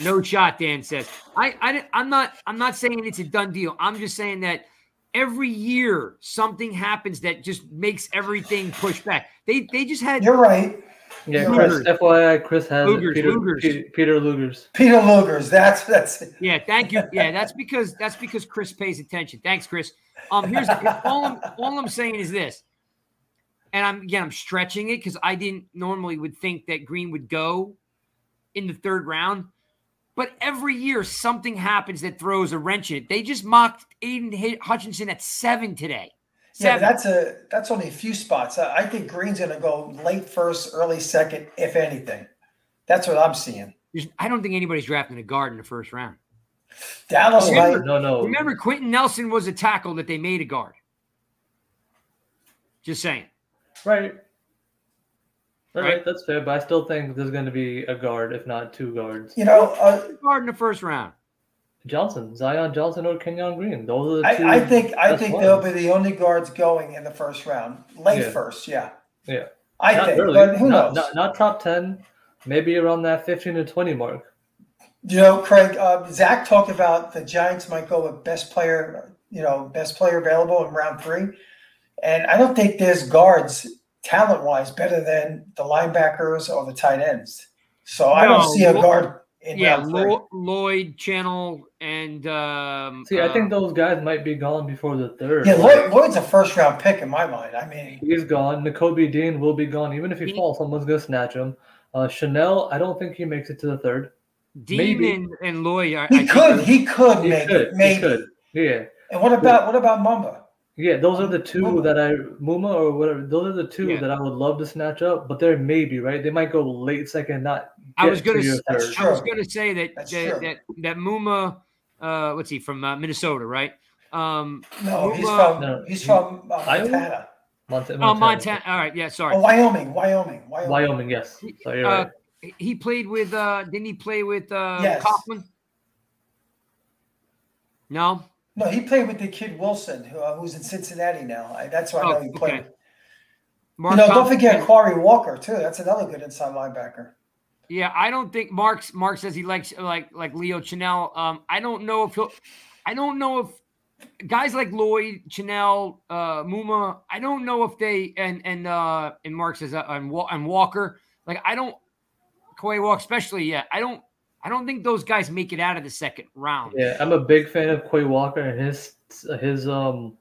No shot, Dan says. I, I I'm not I'm not saying it's a done deal. I'm just saying that every year something happens that just makes everything push back. They they just had
You're right.
yeah,
Luger's.
Chris. FYI, Chris has.
Luger's,
Peter,
Luger's.
Pe- Peter Luger's.
Peter Luger's. That's that's
yeah. Thank you. Yeah, that's because that's because Chris pays attention. Thanks, Chris. Um, here's all I'm all I'm saying is this, and I'm again I'm stretching it because I didn't normally would think that Green would go in the third round. But every year something happens that throws a wrench in it. They just mocked Aidan Hutchinson at seven today.
yeah. That's a that's only a few spots. I, I think Green's going to go late first, early second, if anything. That's what I'm seeing.
I don't think anybody's drafting a guard in the first round.
Dallas
Remember-
might.
No, no.
Remember, Quenton Nelson was a tackle that they made a guard. Just saying.
Right. All
Right.
right, that's fair, but I still think there's going to be a guard, if not two guards.
You know, uh,
Guard in the first round.
Johnson, Zion Johnson, or Kenyon Green. Those are the two.
I, I think I
best
think they'll be the only guards going in the first round, late
Yeah.
first. Yeah,
Yeah.
I
not
think.
early,
But who
not,
knows?
Not, not top ten, maybe around that fifteen to twenty mark.
You know, Craig, uh, Zack talked about the Giants might go with best player, you know, best player available in round three. And I don't think there's guards talent wise better than the linebackers or the tight ends. So I don't see a guard in
Yeah. Lo- Lloyd, Channel, and um,
See, I
uh,
think those guys might be gone before the third.
Yeah, Lloyd, Lloyd's a first round pick in my mind. I mean,
He's gone. Nakobe Dean will be gone. Even if he
He-
falls, someone's gonna snatch him. Uh, Chenal, I don't think he makes it to the third.
Dean
maybe.
and, and Lloyd. I, I
he
think
could, he could
He
make
could.
it, maybe.
He could. Yeah.
And what about what about Mumba?
Yeah, those are the two
Muma.
that I Muma or whatever. Those are the two
Yeah.
that I would love to snatch up, but they're maybe right. They might go late second, not.
I was gonna
to your third.
I was going to say that
That's
that, that that Muma, uh, what's he from uh, Minnesota, right? Um,
No, he's from
No,
he's from uh,
Iowa?
Montana.
Oh, Montana. All right, yeah, sorry.
Oh, Wyoming, Wyoming, Wyoming.
Wyoming, yes. So you're
Uh,
right.
he played with. uh Didn't he play with uh
Yes.
Coughlin? No.
No, he played with the kid Wilson, who, uh, who's in Cincinnati now. I, that's why I
Oh,
know he played.
okay.
with.
Mark
You know, don't
Coughlin-
forget Quay Walker too. That's another good inside linebacker.
Yeah, I don't think Mark's Mark says he likes like like Leo Chenal. Um, I don't know if he'll. I don't know if guys like Lloyd Chenal, uh, Muma. I don't know if they and and uh and Mark says uh, and, and Walker. Like I don't Quay Walk especially. Yeah, I don't. I don't think those guys make it out of the second round.
Yeah, I'm a big fan of Quay Walker, and his his um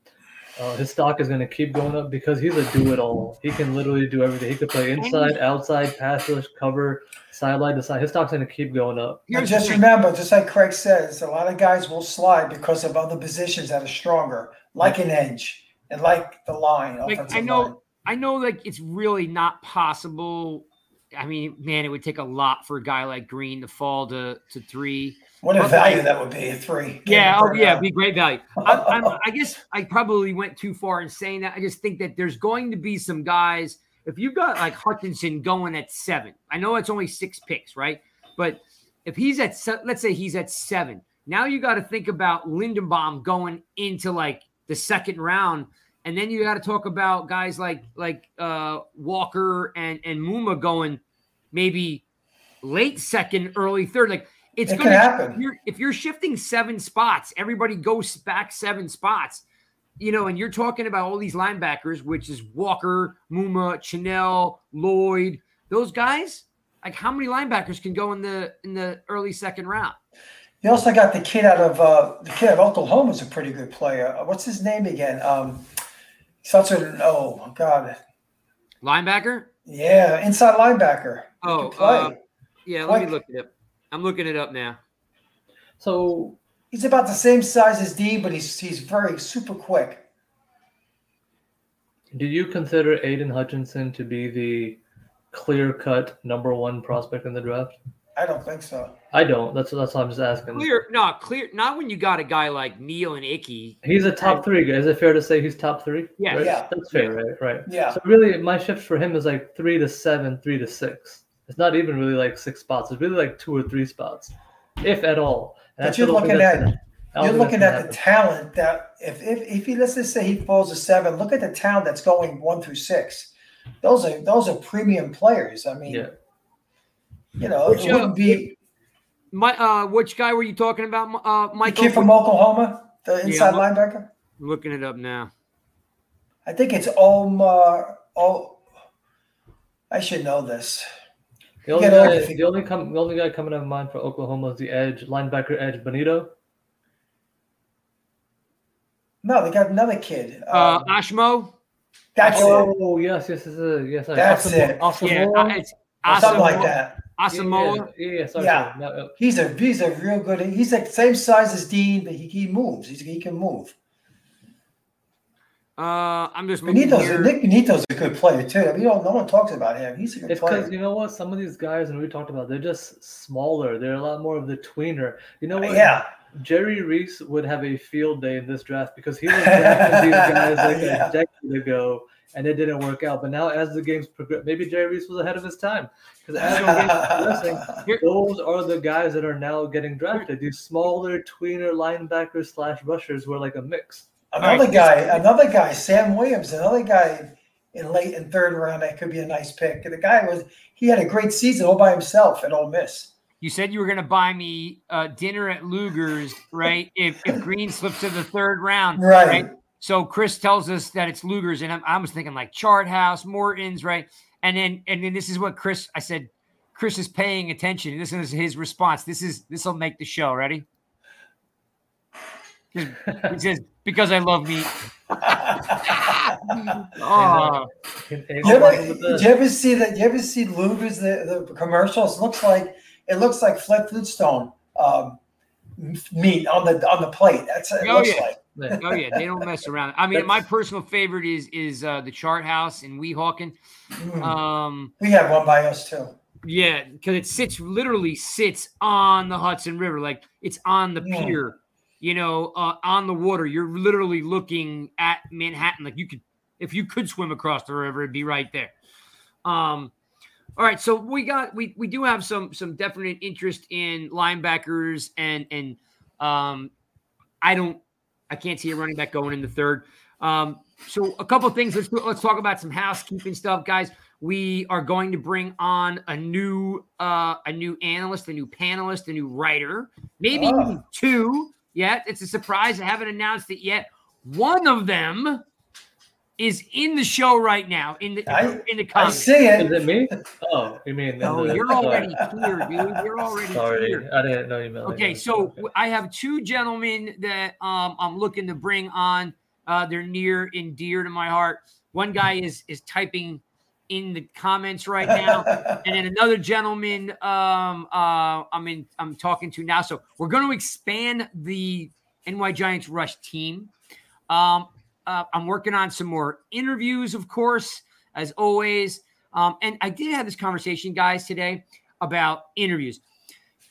uh, his stock is going to keep going up because he's a do it all. He can literally do everything. He could play inside, outside, pass rush, cover, sideline to side. His stock's going to keep going up.
But
Here's
just remember, just like Craig says, a lot of guys will slide because of other positions that are stronger, like an edge and like the line.
Like, I know,
line.
I know, like it's really not possible. I mean, man, it would take a lot for a guy like Green to fall to to three.
What a value that would be a three.
Yeah, oh yeah, be great value. I, I'm, I guess I probably went too far in saying that. I just think that there's going to be some guys. If you've got like Hutchinson going at seven, I know it's only six picks, right? But if he's at, let's say he's at seven, now you got to think about Linderbaum going into like the second round, and then you got to talk about guys like like uh, Walker and and Muma going maybe late second, early third. Like it's
It
going to
happen.
If you're, if you're shifting seven spots, everybody goes back seven spots. You know, and you're talking about all these linebackers, which is Walker, Muma, Chenal, Lloyd, those guys. Like, how many linebackers can go in the in the early second round?
You also got the kid out of uh, the kid out of Oklahoma is a pretty good player. Uh, What's his name again? Um, starts with an O. Oh, God,
Linebacker?
yeah, inside linebacker.
Oh,
play.
uh, Yeah, let me
Like-
look it up. I'm looking it up now.
So
he's about the same size as D, but he's he's very super quick.
Do you consider Aidan Hutchinson to be the clear cut number one prospect in the draft?
I don't think so.
I don't. That's that's why I'm just asking.
Clear, no, clear. Not when you got a guy like Neal and Icky.
He's a top three guy. Is it fair to say he's top three?
Yeah.
Right?
Yeah.
That's fair, right? Right.
Yeah.
So really, my shift for him is like three to seven, three to six. It's not even really like six spots. It's really like two or three spots, if at all. And
But you're
still don't think
looking at-
gonna-
You're looking at
gonna
the talent that if if if he let's just say he falls to seven, look at the talent that's going one through six. Those are those are premium players. I mean,
Yeah.
You know,
Which,
it
uh,
wouldn't be
My, uh, which guy were you talking about, uh,
the kid from Oklahoma, the inside
I'm-
linebacker.
I'm looking it up now.
I think it's Omar. Oh, I should know this.
The only, guy, the only com- the only guy coming to mind for Oklahoma is the edge linebacker edge Bonitto.
No, they got another kid.
Uh,
Um,
Ashmo.
that's it.
oh yes, yes, yes, yes. yes
That's
Asamoah-
it.
Asamoah?
Yeah, uh, it's
Something like that.
Asamoah.
Yeah, yeah, yeah, sorry,
Yeah.
sorry. No, uh,
He's a he's a real good. He's like same size as Dean, but he, he moves. He's, he can move.
Uh, I'm just looking
Bonitto's
here.
Nik Bonitto's a good player too. I mean, you know, no one talks about him. He's a good
It's
player.
because you know what? Some of these guys, and we talked about, they're just smaller. They're a lot more of the tweener. You know what?
yeah,
Jerry Reese would have a field day in this draft because he was drafting these guys like
Yeah.
a decade ago, and it didn't work out. But now, as the games progress, maybe Jerry Reese was ahead of his time because as the games progressing, those are the guys that are now getting drafted. These smaller tweener linebackers slash rushers were like a mix.
another
right,
guy, another guy, Sam Williams, another guy in late and third round that could be a nice pick. And the guy was he had a great season all by himself at Ole Miss.
You said you were going to buy me uh, dinner at Luger's, right? If, if Green slips to the third round,
Right.
So Chris tells us that it's Luger's, and I'm, I was thinking like Chart House, Morton's, right? And then and then this is what Chris I said. Chris is paying attention. This is his response. This is this will make the show. Ready? He says, "Because I love meat." oh,
you ever, did you ever see that? You ever see Luger's the, the commercials? Looks like it looks like Fred Flintstone um, meat on the on the plate. That's what it oh, looks
yeah.
like.
Oh yeah, they don't mess around. I mean, my personal favorite is is uh, the Chart House in Weehawken. Mm. Um,
we have one by us too.
Yeah, because it sits literally sits on the Hudson River, like it's on the mm. pier. You know, uh, on the water. You're literally looking at Manhattan. Like you could, if you could swim across the river, it'd be right there. Um, all right, so we got we we do have some some definite interest in linebackers and and um I don't I can't see a running back going in the third. Um, so a couple things. Let's let's talk about some housekeeping stuff, guys. We are going to bring on a new uh, a new analyst, a new panelist, a new writer, maybe oh. two. Yet it's a surprise. I haven't announced it yet. One of them is in the show right now. In the I, in the comments.
I see it.
Is it me? Oh, you mean?
No, you're already here, dude. You're already Sorry, here.
I didn't know you meant.
Okay, so okay. I have two gentlemen that um, I'm looking to bring on. Uh, they're near and dear to my heart. One guy is is typing in the comments right now, and then another gentleman um, uh, I'm in I'm talking to now. So we're going to expand the NY Giants Rush team. Um, uh, I'm working on some more interviews, of course, as always. Um, and I did have this conversation, guys, today about interviews.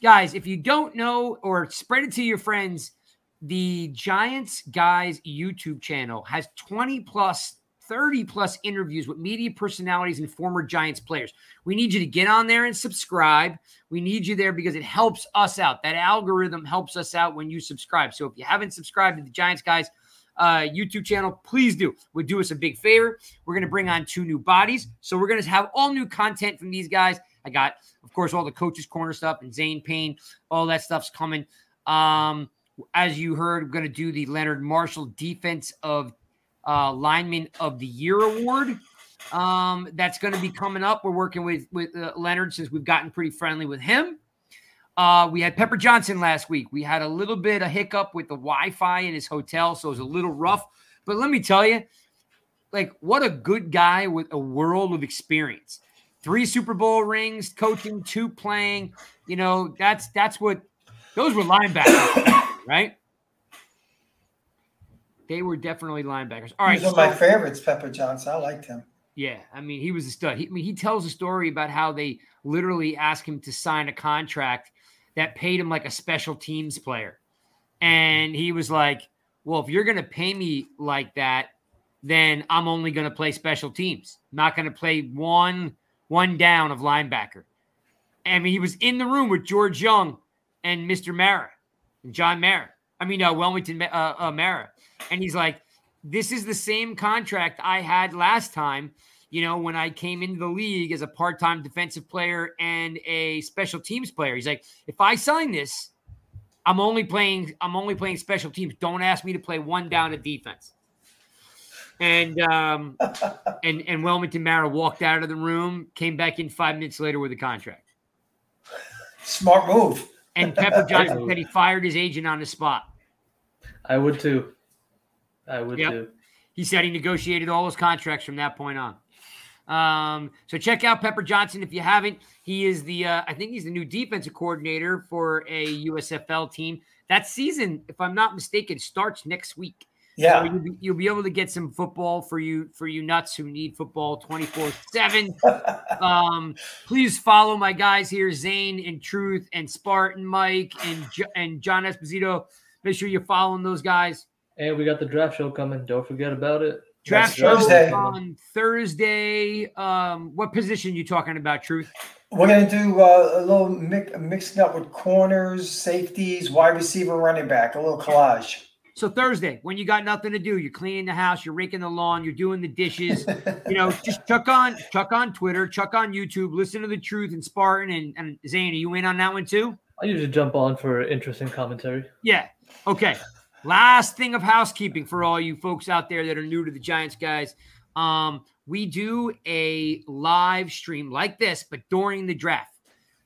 Guys, if you don't know or spread it to your friends, the Giants Guys YouTube channel has 20 plus, 30 plus interviews with media personalities and former Giants players. We need you to get on there and subscribe. We need you there because it helps us out. That algorithm helps us out when you subscribe. So if you haven't subscribed to the Giants Guys, uh, YouTube channel, please do. Would do us a big favor. We're going to bring on two new bodies. So we're going to have all new content from these guys. I got, of course, all the coaches' corner stuff and Zane Payne. All that stuff's coming. Um, as you heard, we're going to do the Leonard Marshall Defense of uh, Lineman of the Year award. Um, that's going to be coming up. We're working with with uh, Leonard since we've gotten pretty friendly with him. Uh, we had Pepper Johnson last week. We had a little bit of hiccup with the Wi-Fi in his hotel, so it was a little rough. But let me tell you, like, what a good guy with a world of experience. Three Super Bowl rings, coaching, two playing. You know, that's that's what those were linebackers, right? They were definitely linebackers. All right,
He's one of my favorites, Pepper Johnson. I liked him.
Yeah, I mean, he was a stud. He, I mean, he tells a story about how they literally asked him to sign a contract that paid him like a special teams player. And he was like, Well, if you're going to pay me like that, then I'm only going to play special teams. I'm not going to play one one down of linebacker. I mean, he was in the room with George Young and Mr. Mara and John Mara. I mean, uh, Wellington uh, uh, Mara. And he's like, this is the same contract I had last time you know, when I came into the league as a part time defensive player and a special teams player. He's like, if I sign this, I'm only playing. I'm only playing special teams. Don't ask me to play one down at defense. And um, and and Wellington Mara walked out of the room, came back in five minutes later with a contract.
Smart move.
And Pepper Johnson said he fired his agent on the spot.
I would too. I would yep. too.
He said he negotiated all his contracts from that point on. Um, so check out Pepper Johnson if you haven't. He is the uh, I think he's the new defensive coordinator for a USFL team. That season, if I'm not mistaken, starts next week.
Yeah,
so you'll, be, you'll, be, able to get some football for you for you nuts who need football 24 seven. Um, please follow my guys here, Zane and Truth and Spartan Mike and and John Esposito. Make sure you're following those guys.
And we got the draft show coming. Don't forget about it.
Draft show Thursday. on Thursday. Um, what position you talking about, Truth?
We're gonna do uh, a little mix, mixing up with corners, safeties, wide receiver, running back, a little collage.
So Thursday, when you got nothing to do, you're cleaning the house, you're raking the lawn, you're doing the dishes. you know, just chuck on, chuck on Twitter, chuck on YouTube, listen to the Truth and Spartan and, and Zane. Are you in on that one too?
I usually jump on for interesting commentary.
Yeah. Okay. Last thing of housekeeping for all you folks out there that are new to the Giants, guys. Um, we do a live stream like this, but during the draft.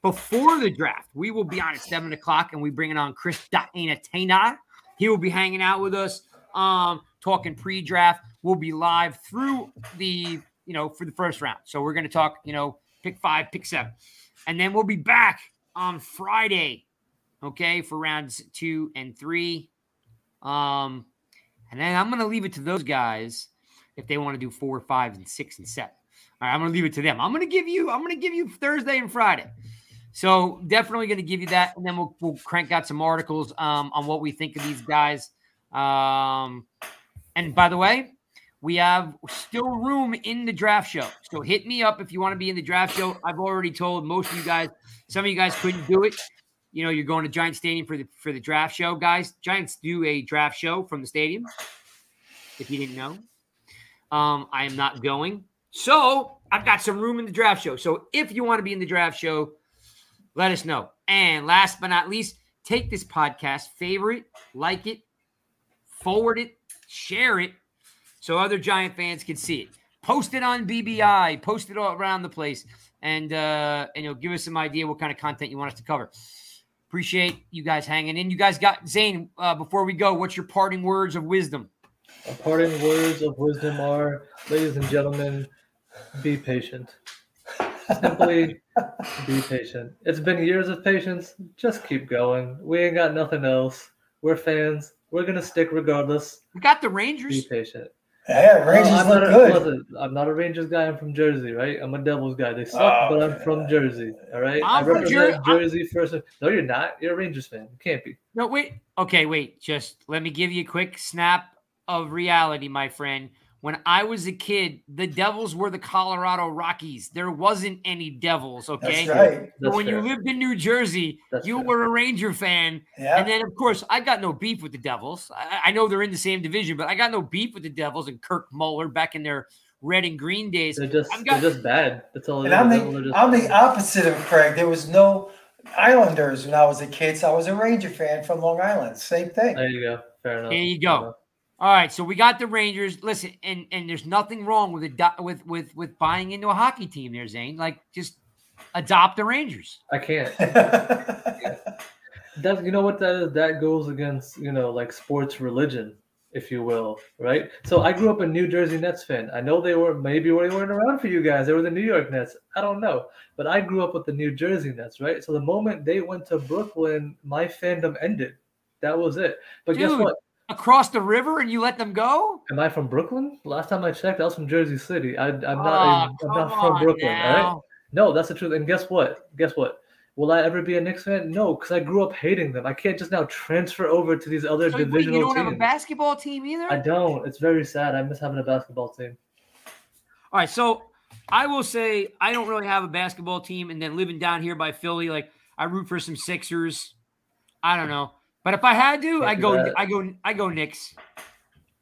Before the draft, we will be on at seven o'clock, and we bring it on Chris Daina He will be hanging out with us, um, talking pre-draft. We'll be live through the, you know, for the first round. So we're gonna talk, you know, pick five, pick seven, and then we'll be back on Friday, okay, for rounds two and three. Um, and then I'm gonna leave it to those guys if they want to do four, five, and six and seven. All right, I'm gonna leave it to them. I'm gonna give you, I'm gonna give you Thursday and Friday. So definitely going to give you that, and then we'll, we'll crank out some articles um, on what we think of these guys. Um, and by the way, we have still room in the draft show. So hit me up if you want to be in the draft show. I've already told most of you guys. Some of you guys couldn't do it. You know, you're going to Giant Stadium for the for the draft show, guys. Giants do a draft show from the stadium. If you didn't know, um, I am not going. So I've got some room in the draft show. So if you want to be in the draft show, let us know. And last but not least, take this podcast, favorite, like it, forward it, share it, so other Giant fans can see it. Post it on BBI, post it all around the place, and uh, and you'll give us some idea what kind of content you want us to cover. Appreciate you guys hanging in. You guys got Zane. Uh, before we go, what's your parting words of wisdom?
Our parting words of wisdom are, ladies and gentlemen, be patient. Simply be patient. It's been years of patience. Just keep going. We ain't got nothing else. We're fans. We're gonna stick regardless.
We got the Rangers.
Be patient.
Yeah, Rangers
I'm
look
not a,
good.
listen, I'm not a Rangers guy. I'm from Jersey, right? I'm a Devils guy. They suck,
Oh,
but I'm from Jersey. All right.
I'm
I
from
represent
Jer-
Jersey first. No, you're not. You're a Rangers fan. You can't be.
No, wait. Okay, wait. Just let me give you a quick snap of reality, my friend. When I was a kid, the Devils were the Colorado Rockies. There wasn't any Devils, okay?
That's right.
So
That's
when
fair.
you lived in New Jersey,
That's
you
fair.
were a Ranger fan.
Yeah.
And then, of course, I got no beef with the Devils. I, I know they're in the same division, but I got no beef with the Devils and Kirk Muller back in their red and green days.
They're just
I'm got,
they're just bad. That's all.
And I'm, the
just
I'm the opposite of Craig. There was no Islanders when I was a kid, so I was a Ranger fan from Long Island. Same thing.
There you go. Fair enough.
There you
Fair
go.
Enough.
All right, so we got the Rangers. Listen, and and there's nothing wrong with ado- with with with buying into a hockey team there, Zane. Like just adopt the Rangers.
I can't. That you know what that is? That goes against you know like sports religion, if you will, right? So I grew up a New Jersey Nets fan. I know they were maybe they weren't around for you guys. They were the New York Nets. I don't know, but I grew up with the New Jersey Nets, right? So the moment they went to Brooklyn, my fandom ended. That was it. But guess what?
Across the river and you let them go?
Am I from Brooklyn? Last time I checked, I was from Jersey City. I, I'm not.
Aw,
I'm not from Brooklyn. All right. No, that's the truth. And guess what? Guess what? Will I ever be a Knicks fan? No, because I grew up hating them. I can't just now transfer over to these other
So
divisional
you don't have a basketball team either?
I don't. It's very sad. I miss having a basketball team.
All right, so I will say I don't really have a basketball team, and then living down here by Philly, like I root for some Sixers. I don't know, but if I had to, I go. I go, I go Knicks.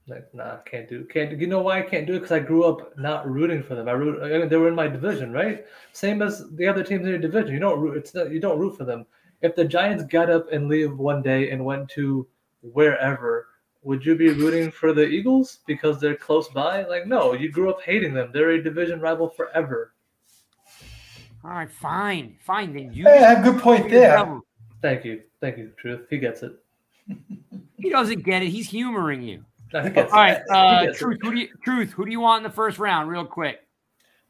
Like, nah, can't do. Can't. do- You know why I can't do it? Because I grew up not rooting for them. I root. I mean, they were in my division, right? Same as the other teams in your division. You don't root. It's not. You don't root for them. If the Giants got up and leave one day and went to wherever, would you be rooting for the Eagles because they're close by? Like, no. You grew up hating them. They're a division rival forever.
All right, fine, fine. Then you.
Hey, I have a good point there.
Thank you. Thank you, Truth. He gets it.
He doesn't get it. He's humoring you.
No, he gets
All right,
it. He
uh,
gets it.
truth. Who do you, truth? Who do you want in the first round, real quick?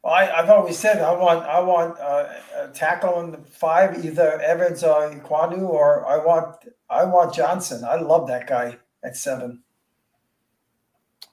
Well, I, I've always said I want I want uh, a tackle in the five, either Evans or Ekwonu, or I want I want Johnson. I love that guy at seven.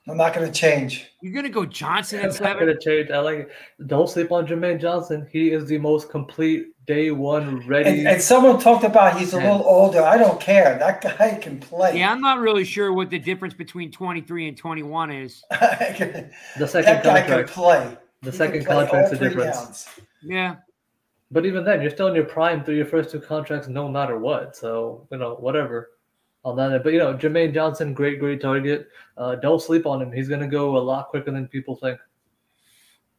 I'm not going to change.
You're gonna go Johnson at
It's not
seven.
gonna change. I like it. Don't sleep on Jermaine Johnson. He is the most complete day one ready.
And, and someone talked about he's a
Yeah.
little older. I don't care. That guy can play.
Yeah, I'm not really sure what the difference between 23 and 21 is.
the second
guy can
contract.
play.
The
He
second
can play
contract's the difference.
downs.
Yeah.
But even then, you're still in your prime through your first two contracts, no matter what. So you know, whatever. On that, but you know, Jermaine Johnson, great, great target. Uh, don't sleep on him. He's gonna go a lot quicker than people think.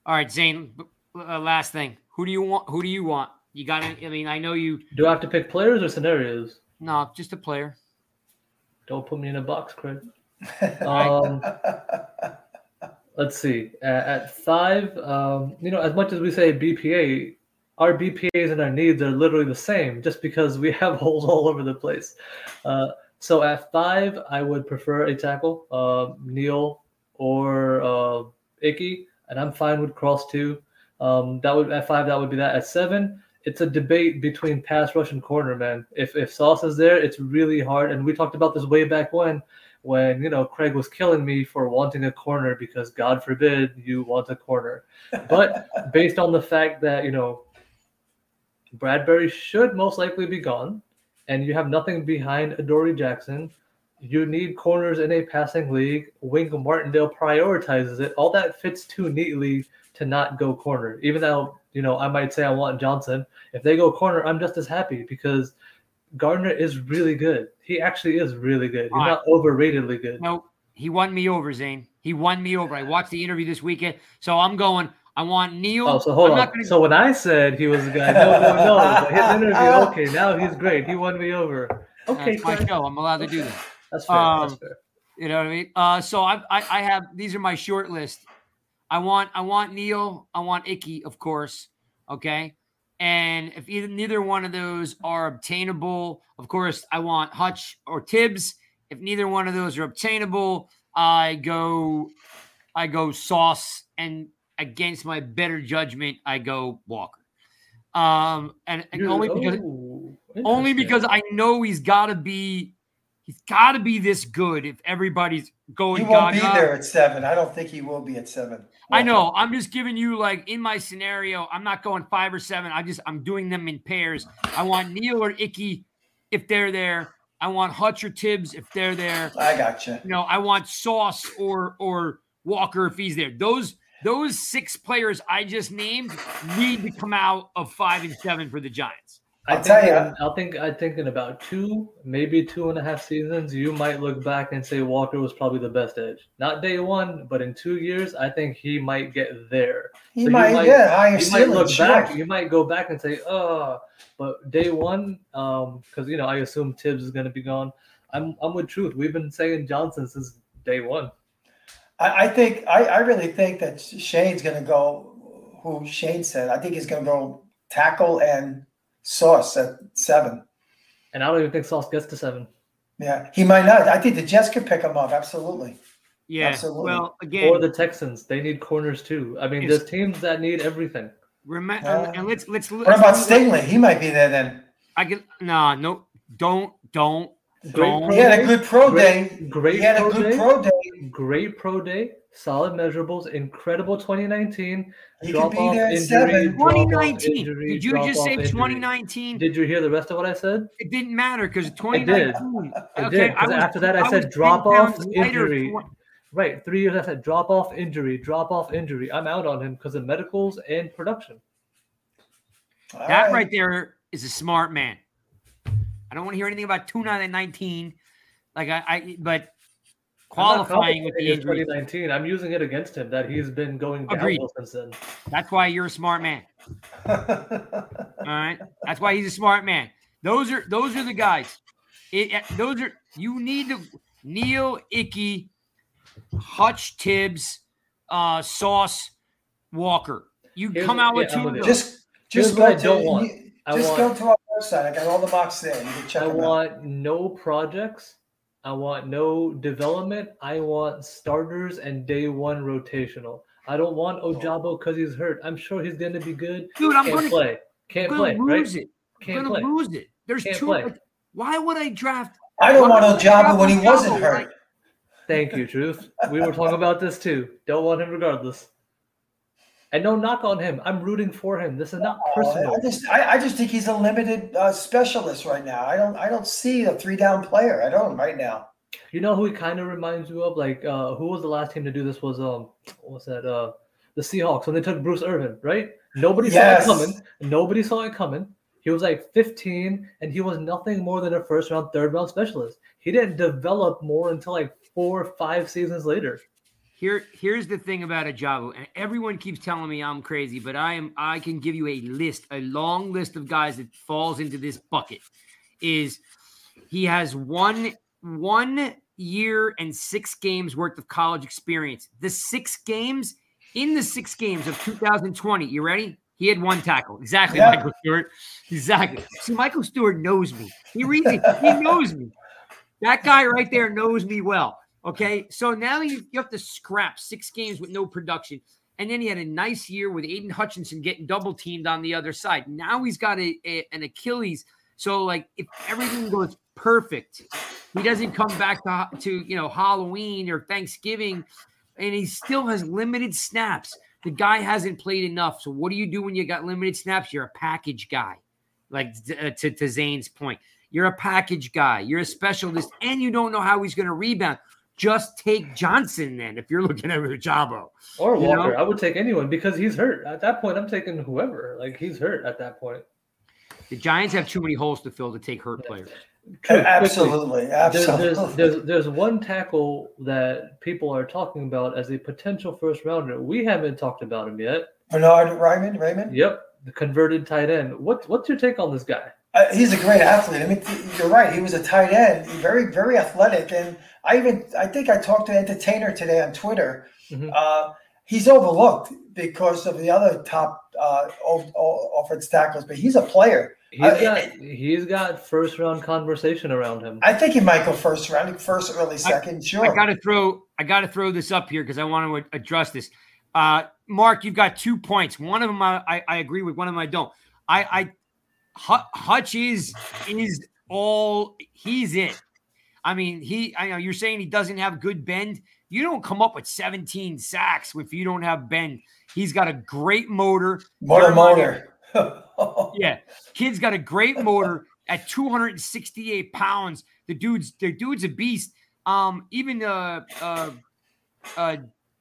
All right, Zane. Uh, last thing. Who do you want? Who do you want? You got to I mean, I know you.
Do I have to pick players or scenarios?
No, just a player.
Don't put me in a box, Craig. Um, let's see. At, at five, um, you know, as much as we say BPA, our BPAs and our needs are literally the same, just because we have holes all over the place. Uh, so at five, I would prefer a tackle, uh, Neal or uh, Ickey, and I'm fine with cross two. Um, that would at five, that would be that. At seven, it's a debate between pass rush and corner, man. If if Sauce is there, it's really hard. And we talked about this way back when, when you know Craig was killing me for wanting a corner because God forbid you want a corner. But based on the fact that you know Bradberry should most likely be gone, and you have nothing behind Adoree Jackson. You need corners in a passing league. Wink Martindale prioritizes it. All that fits too neatly to not go corner. Even though, you know, I might say I want Johnson. If they go corner, I'm just as happy because Gardner is really good. He actually is really good. He's
All right.
not overratedly good.
No, he won me over, Zane. He won me over. I watched the interview this weekend, so I'm going. I want Neal.
Oh, so hold
I'm
on.
gonna-
So when I said he was a guy, no, no, no. His interview, okay, now he's great. He won me over. Okay,
That's my show. I'm allowed to do that.
That's fair.
Um,
That's fair.
You know what I mean? Uh, so I, I, I have these are my short list. I want, I want Neal. I want Icky, of course. Okay, and if either neither one of those are obtainable, of course, I want Hutch or Tibbs. If neither one of those are obtainable, I go, I go Sauce, and against my better judgment, I go Walker. Um, and, and
You-
only because
oh,
only because I know he's got to be he's got to be this good if everybody's going.
He won't be
gaga.
there at seven. I don't think he will be at seven.
I know. I'm just giving you like in my scenario. I'm not going five or seven. I just I'm doing them in pairs. I want Neal or Icky if they're there. I want Hutch or Tibbs if they're there.
I got you.
You know, I want Sauce or or Walker if he's there. Those those six players I just named need to come out of five and seven for the Giants.
I
I'll tell
think in- I think I think in about two, maybe two and a half seasons, you might look back and say Walker was probably the best edge. Not day one, but in two years, I think he might get there.
He
So
might,
might-
yeah, higher
You might look
sure.
back, you might go back and say, "Oh," but day one, um, because you know I assume Tibbs is going to be gone. I'm I'm with Truth. We've been saying Johnson since day one.
I, I think I, I really think that Schoen's going to go. Who Shane said? I think he's going to go tackle and sauce at seven.
And I don't even think Sauce gets to seven.
Yeah, he might not. I think the Jets could pick him up. Absolutely.
Yeah.
Absolutely.
Well, again,
Or the Texans, they need corners too. I mean,
It's-
there's teams that need everything.
remember,
Uh,
and let's let's.
What about Stingley? He might be there then.
I can nah, no, don't, don't,
Great
don't.
He had a good pro day.
Great, great
He had a good
day.
pro day.
Great pro day, solid measurables, incredible 2019.
He could
drop
be
off
there at
injury,
seven.
drop off
2019.
injury,
Did you just say 2019?
Did you hear the rest of what I said?
It didn't matter because
did.
2019.
I did, 'cause
was-
after that I
was
said drop off injury.
tw-
Right, three years I said drop off injury, drop off injury. I'm out on him because of medicals and production.
All
That right there is a smart man. I don't want to hear anything about 2019. Like I, I but
I'm not
qualifying with the
complimenting
injury.
2019. I'm using it against him that he's been going
Agreed.
downhill since then.
That's why you're a smart man. All right. That's why he's a smart man. Those are those are the guys. It, it- those are you need to Neal Icky, Hutch Tibbs, uh, Sauce Walker. You
Here's
come out with
yeah, I'm
two.
with
of
you.
those.
just, just go
I
to,
don't want.
you- just
want-
go to our website. I got all the mocks there. You can check
I
them out.
want no projects. I want no development. I want starters and day one rotational. I don't want oh. Ojabo because he's hurt. I'm sure he's going to be good.
Dude, I'm gonna,
play. Can't
I'm
play.
gonna
Right?
lose it. I'm
Can't
gonna
play.
lose it. There's
Can't
two.
play.
like, why would I draft?
I don't want
would
Ojabo when he wasn't hurt.
Like,
Thank you, Truth. We were talking about this too. Don't want him regardless. And no knock on him. I'm rooting for him. This is not personal.
I just, I, I just think he's a limited uh, specialist right now. I don't, I don't see a three down player. I don't right now.
You know who he kind of reminds you of? Like, uh, who was the last team to do this? Was um, what's that? Uh, the Seahawks when they took Bruce Irvin, right? Nobody
Yes.
saw it coming. Nobody saw it coming. He was like 15, and he was nothing more than a first round, third round specialist. He didn't develop more until like four or five seasons later.
Here, here's the thing about Ojabo, and everyone keeps telling me I'm crazy, but I am. I can give you a list, a long list of guys that falls into this bucket. Is he has one one year and six games worth of college experience. The six games in the six games of 2020. You ready? He had one tackle. Exactly,
Yeah.
Michael Stewart. Exactly. See, Michael Stewart knows me. He reads it. He knows me. That guy right there knows me well. Okay. So now you, you have to scrap six games with no production. And then he had a nice year with Aidan Hutchinson getting double teamed on the other side. Now he's got a, a- an Achilles. So, like, if everything goes perfect, he doesn't come back to, to you know Halloween or Thanksgiving, and he still has limited snaps. The guy hasn't played enough. So, what do you do when you got limited snaps? You're a package guy, like uh, to, to Zane's point. You're a package guy. You're a specialist, and you don't know how he's going to rebound. Just take Johnson then if you're looking at Jabo.
Or
You
Walker.
know?
I would take anyone because he's hurt. At that point, I'm taking whoever. Like he's hurt at that point.
The Giants have too many holes to fill to take hurt players.
True, quickly.
Absolutely,
There's,
absolutely.
there's, there's, there's one tackle that people are talking about as a potential first rounder. We haven't talked about him yet.
Bernhard Raimann, Raimann.
Yep, the converted tight end. What what's your take on this guy?
Uh, he's a great athlete. I mean, th- you're right. He was a tight end, very, very athletic. And I even, I think I talked to an Entertainer today on Twitter.
Mhm.
Uh, he's overlooked because of the other top uh, o- o- offense tackles, but he's a player.
He's
I-
got he's got first round conversation around him.
I think he might go first round, first, early second. Sure.
I got to throw. I got to throw this up here because I want to address this. Uh, Mark, you've got two points. One of them I, I, I agree with. One of them I don't. I, I Hu- Hutch is is all he's it. I mean, he. I know you're saying he doesn't have good bend. You don't come up with 17 sacks if you don't have bend. He's got a great motor.
motor, motor.
Yeah, kid's got a great motor at 268 pounds. The dude's the dude's a beast. Um, even uh, uh, uh,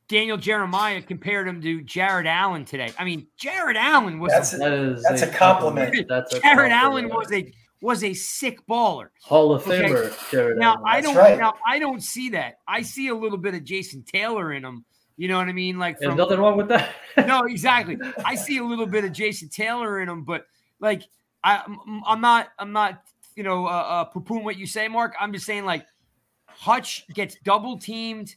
Daniel Jeremiah compared him to Jared Allen today. I mean, Jared Allen was
That's
a,
That is
That's a compliment.
That's a
Jared Allen was a was a sick baller.
Hall of
Okay.
Famer. Jared
Now
Allen.
I don't
right.
now I don't see that. I see a little bit of Jason Taylor in him. You know what I mean? Like
There's nothing wrong with that.
no, exactly. I see a little bit of Jason Taylor in him, but like I, I'm- I'm not, I'm not, you know, uh, uh, poo-pooing what you say, Mark. I'm just saying like Hutch gets double teamed.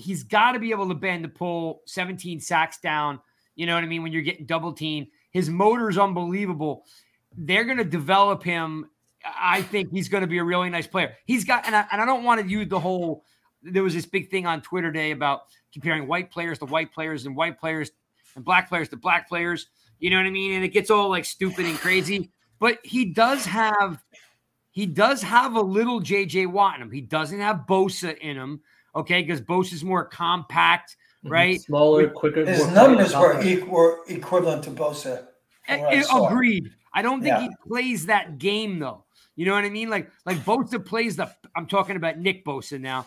He's got to be able to bend to pull 17 sacks down. You know what I mean? When you're getting double teamed, his motor is unbelievable. They're going to develop him. I think he's going to be a really nice player. He's got, and I, and I don't want to use the whole. There was this big thing on Twitter today about comparing white players to white players and white players and black players to black players. You know what I mean? And it gets all like stupid and crazy. But he does have he does have a little JJ Watt in him. He doesn't have Bosa in him. Okay, because Bosa is more compact, right?
Smaller, quicker.
His numbers were,
compact.
e- were equivalent to Bosa. I
Eh, eh,
saw.
Agreed. I don't think
Yeah.
he plays that game though. You know what I mean? Like like Bosa plays the. I'm talking about Nick Bosa now.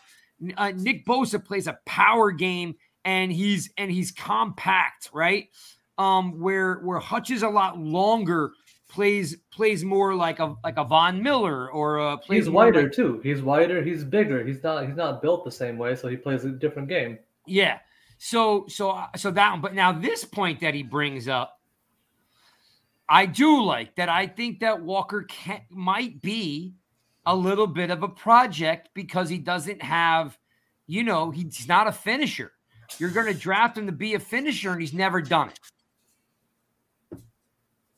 Uh, Nick Bosa plays a power game, and he's and he's compact, right? Um, where where Hutch is a lot longer, plays plays more like a like a Von Miller or uh plays
He's wider
like-
too. He's wider. He's bigger. He's not. He's not built the same way, so he plays a different game.
Yeah. So so so that one. But now this point that he brings up, I do like that. I think that Walker can, might be a little bit of a project because he doesn't have, you know, he's not a finisher. You're going to draft him to be a finisher, and he's never done it.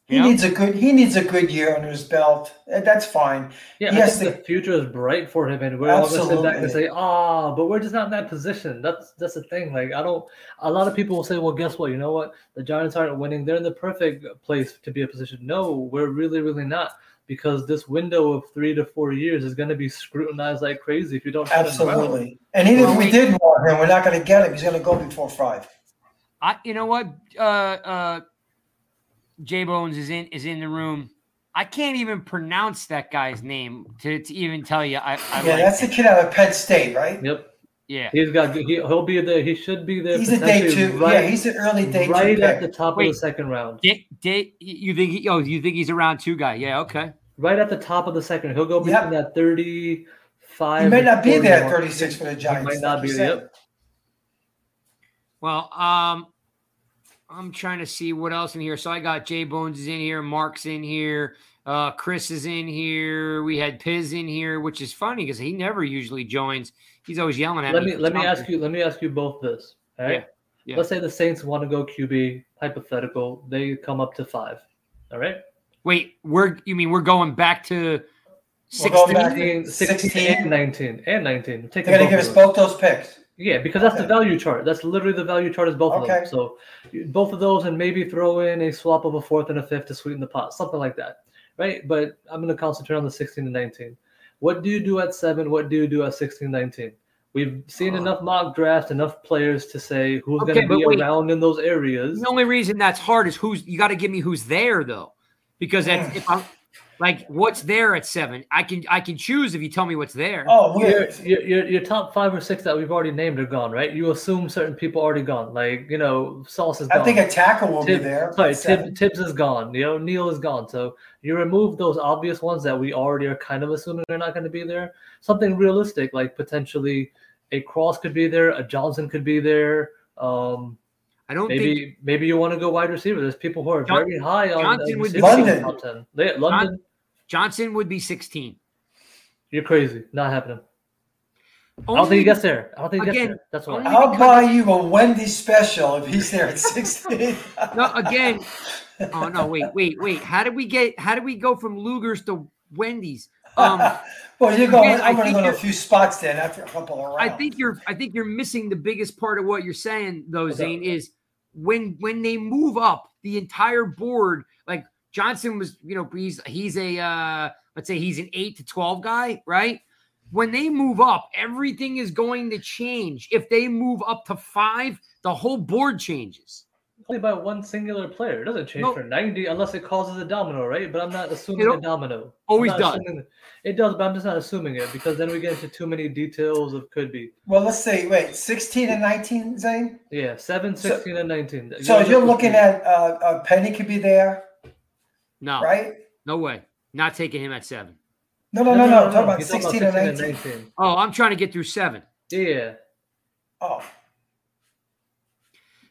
He
know?
needs a good. He needs a good year under his belt. and That's fine.
Yeah,
Yes, the-
the future is bright for him, and we're all gonna sit back and say, "Ah," but we're just not in that position. That's that's the thing. Like, I don't. A lot of people will say, "Well, guess what? You know what? The Giants aren't winning. They're in the perfect place to be a position." No, we're really, really not, because this window of three to four years is going to be scrutinized like crazy if you don't. turn it around.
Absolutely. And even
Well,
if we
we-
did want him, we're not going to get him. He's going to go before five.
I, you know what? Uh, uh, J Bones is in is in the room. I can't even pronounce that guy's name to, to even tell you. I, I
yeah,
like
that's the kid out of Penn State, right?
Yep,
yeah.
he's got. He, he'll be there. He should be there.
He's a day two.
Right,
yeah, he's an early day
right
two
at the top of the second round.
Day, day, you think? He, oh, you think he's a round two guy? Yeah. Okay.
Right at the top of the second. He'll go between
Yep.
that thirty-five.
He may not be there at 36 for the
He
Giants.
might not
like
be
you
there. Yep.
Well, um, I'm trying to see what else in here. So I got Jay Bones is in here, Mark's in here, uh, Chris is in here. We had Piz in here, which is funny because he never usually joins. He's always yelling at
Let
me.
me let me ask you let me ask you both this. All right.
Yeah, yeah.
Let's say the Saints want to go QB, hypothetical. They come up to five. All right.
Wait, we're you mean we're going back to
We're going
16?
back-
16, 16
16.
and 19 and 19. Take
They're gonna give us both those picks.
Yeah, because that's the value chart. That's literally the value chart is both of them. So both of those, and maybe throw in a swap of a fourth and a fifth to sweeten the pot, something like that, right? But I'm going to concentrate on the 16 and 19. What do you do at seven? What do you do at 16 19? We've seen
Oh.
enough mock drafts, enough players to say who's
Okay,
going to be
wait.
around in those areas.
The only reason that's hard is who's you got to give me who's there though, because
Mm.
that's, if I'm like what's there at seven, I can I can choose if you tell me what's there.
Oh,
Your, your, your, your top five or six that we've already named are gone, right? You assume certain people already gone. Like, you know, Sauce is gone.
I think a tackle will be there.
Sorry,
Seven.
Tib, Tibbs is gone. You know, Neal is gone. So you remove those obvious ones that we already are kind of assuming they're not going to be there. Something realistic, like potentially a Cross could be there, a Johnson could be there. Um,
I don't think
maybe maybe you want to go wide receiver. There's people who are
John-
very high on
Johnson
uh,
would be-
receivers
London.
top 10. Yeah, London,
Johnson would be 16.
you're crazy. Not happening. I don't think he gets there. I don't think he gets there. That's why
I'll buy you a Wendy special if he's there at 16.
no again. Oh no, wait, wait, wait. How did we get how did we go from Luger's to Wendy's? Um
well, you're going.
again, I
I'm going to go to a few spots then after a couple of rounds.
I think you're I think you're missing the biggest part of what you're saying though, Zane, is when when they move up the entire board, like Johnson was, you know, he's he's a uh let's say he's an eight to twelve guy, right? When they move up, everything is going to change. If they move up to five, the whole board changes.
Only by one singular player. It doesn't change
No.
for 90 unless it causes a domino, right? But I'm not assuming a domino.
always
I'm
does.
It does, but I'm just not assuming it because then we get into too many details of could be.
Well, let's see. Wait, 16 and 19, Zane.
Yeah, 7,
So-
16, and 19.
So
Yours
you're looking
15.
at uh, uh, Penny could be there,
No,
right?
no way. Not taking him at seven.
No, no, no, no. I'm talking about
He's
16 and 19.
19.
Oh, I'm trying to get through seven.
Yeah.
Oh.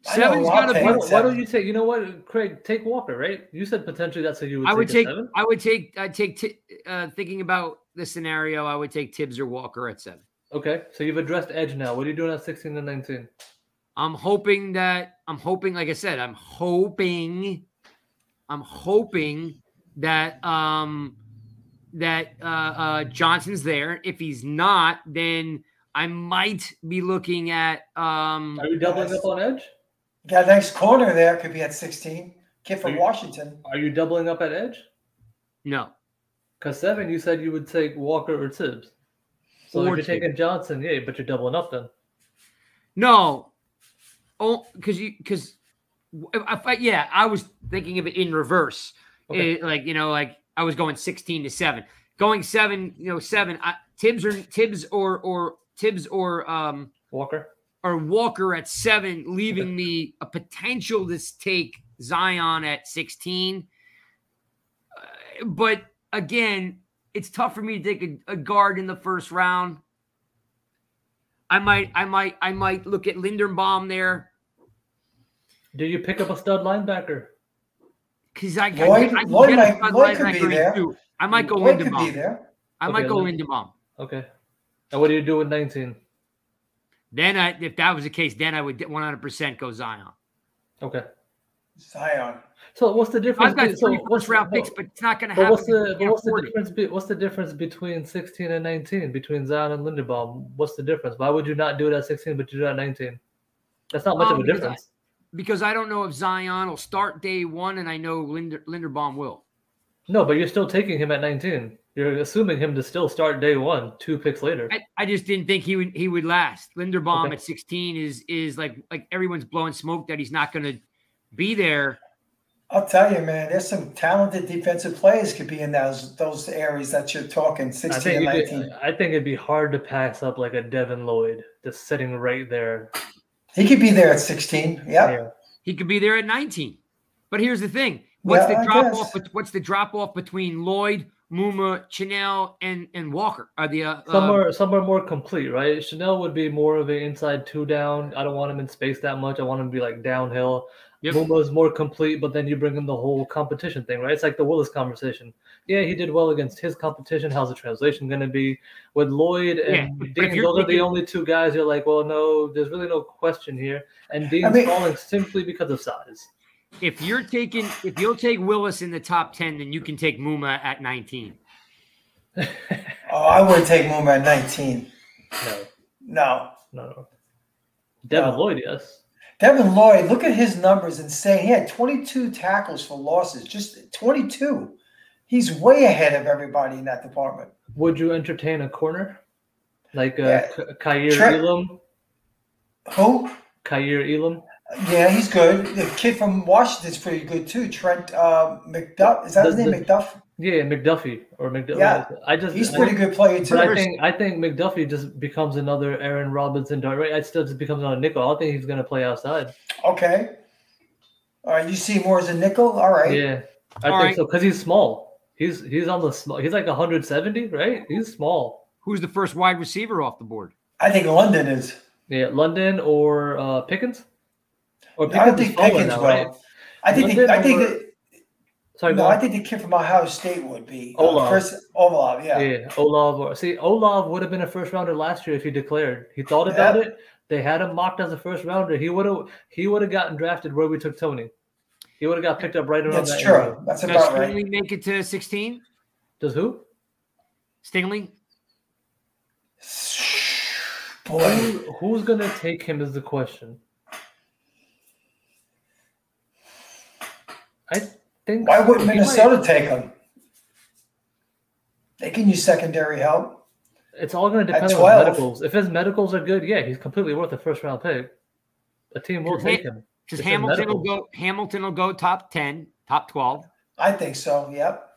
I know
Seven's
a lot
gonna
of
be
Why, don't- why don't you take, you know what, Craig, take Walker, right? You said potentially that's who you would
I would
at
take.
seven?
I would take. I'd take. Ti- uh, thinking about the scenario, I would take Tibbs or Walker at seven.
Okay, so you've addressed Edge now. What are you doing at 16 and 19?
I'm hoping that. I'm hoping, like I said, I'm hoping. I'm hoping that um that uh, uh Johnson's there. If he's not, then I might be looking at um
Are you doubling up on Edge?
Got a nice corner there. Could be at 16. Kid from
Are you-
Washington.
Are you doubling up at Edge?
no.
Because seven, you said you would take Walker or Tibbs. So
Or
if you're
Tibbs.
taking Johnson, yeah, but you're doubling up then.
No. Oh, because you because if, if I, yeah, I was thinking of it in reverse.
Okay.
Eh, like you know, like I was going sixteen to seven, going seven, you know, seven. I, Tibbs or Tibbs or or Tibbs or um
Walker.
or Walker at seven, leaving me a potential to take Zion at sixteen. Uh, but again, it's tough for me to take a, a guard in the first round. I might, I might, I might look at Linderbaum there
Do you pick up a stud linebacker?
because I,
Lloyd-
I, I can
Lloyd
get a
might-
stud
Lloyd could be
linebacker in
there.
two. I might go
Lloyd could be there.
I might
Okay,
go
Lin-
Linderbaum.
Okay. And what do you do with 19?
Then, I, if that was the case, then I would 100% go Zion.
Okay.
Zion.
So what's the difference?
I've got
be- so
three
what's
first round picks, but it's not going to happen.
what's the but what's the difference? Be, what's the difference between 16 and 19 between Zion and Linderbaum? What's the difference? Why would you not do it at 16 but you do it at 19? That's not much
Um,
of a
because I-
difference.
Because I don't know if Zion will start day one, and I know Linder, Linderbaum will.
No, but you're still taking him at 19. You're assuming him to still start day one, two picks later.
I, I just didn't think he would he would last. Linderbaum
Okay.
at 16 is is like like everyone's blowing smoke that he's not going to be there.
I'll tell you, man. There's some talented defensive players could be in those those areas that you're talking 16 and
you could-
19.
I think it'd be hard to pass up like a Devin Lloyd just sitting right there.
He could be there at 16. Yeah.
He could be there at 19. But here's the thing: what's
Yeah,
the drop off? What's the drop off between Lloyd, Muma, Chenal, and and Walker? Are the uh,
Some
uh,
are some are more complete, right? Chenal would be more of an inside two down. I don't want him in space that much. I want him to be like downhill.
Yep.
Muma is more complete, but then you bring in the whole competition thing, right? It's like the Willis conversation. Yeah, he did well against his competition. How's the translation going to be with Lloyd and
but if
Dean?
you're
Those are the only two guys. You're like, well, no, there's really no question here. And Dean's
mean-
falling simply because of size.
If you're taking, if you'll take Willis in the top ten, then you can take Muma at 19.
Oh, I wouldn't take Muma at 19.
No,
No.
no, no. Devin
No.
Lloyd, yes.
Devin Lloyd, look at his numbers and say he had 22 tackles for losses, just 22. He's way ahead of everybody in that department.
Would you entertain a corner like uh,
Yeah.
K- Kaiir
Trent-
Elam?
Who?
Kaiir Elam.
Yeah, he's good. The kid from Washington's pretty good too. Trent uh, McDuff. Is that his name?
the-
McDuff?
Yeah, McDuffie or McDuffie.
Yeah.
I just
He's a
I-
pretty good player too.
But I think I think McDuffie just becomes another Aaron Robinson. Right? I still just becomes another nickel. I don't think he's going to play outside.
Okay. All right, you see more as a nickel? All right.
Yeah, I
All
think
right.
so because he's small. He's he's on the small. He's like 170, right? He's small.
Who's the first wide receiver off the board?
I think London is.
Yeah, London or uh, Pickens. Or
I don't think Pickens
now,
will.
right?
I think the, I think
or-
the,
Sorry,
no, I think the kid from Ohio State would be uh,
Olave.
first Olave. Yeah.
yeah, Olave. Or, see, Olave would have been a first rounder last year if he declared. He thought about
Yeah.
it. They had him mocked as a first rounder. He would have he would have gotten drafted where we took Tony. He would have got picked up right around
That's
that
true.
area.
That's
Does
about right.
Stingley make it to 16?
Does who?
Stingley?
Boy,
Who, who's gonna take him is the question. I think.
why wouldn't Minnesota
might-
take him? They can use secondary help.
It's all going to depend on
12?
his medicals. If his medicals are good, yeah, he's completely worth a first round pick. A team will take him.
Because Hamilton will go. Hamilton will go top 10, top 12.
I think so. Yep.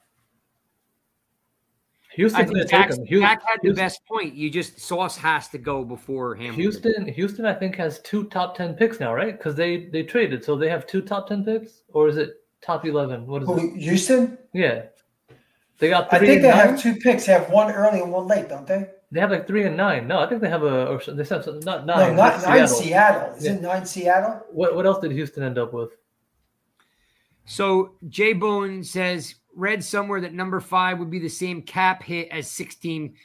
I
Houston's going to take him. Hu-
Dak had the
Houston,
best point. You just Sauce has to go before Hamilton.
Houston, Houston, I think has two top ten picks now, right? Because they they traded, so they have two top ten picks, or is it top eleven? What is it?
Houston?
Yeah, they got
I think they
nine.
have two picks. They have one early and one late, don't they?
They have like three and nine. No, I think they have a. Or they have some- not nine.
No,
not
nine
Seattle.
Seattle. Is
Yeah.
it nine Seattle?
What what else did Houston end up with?
So Jay Bone says read somewhere that number five would be the same cap hit as 16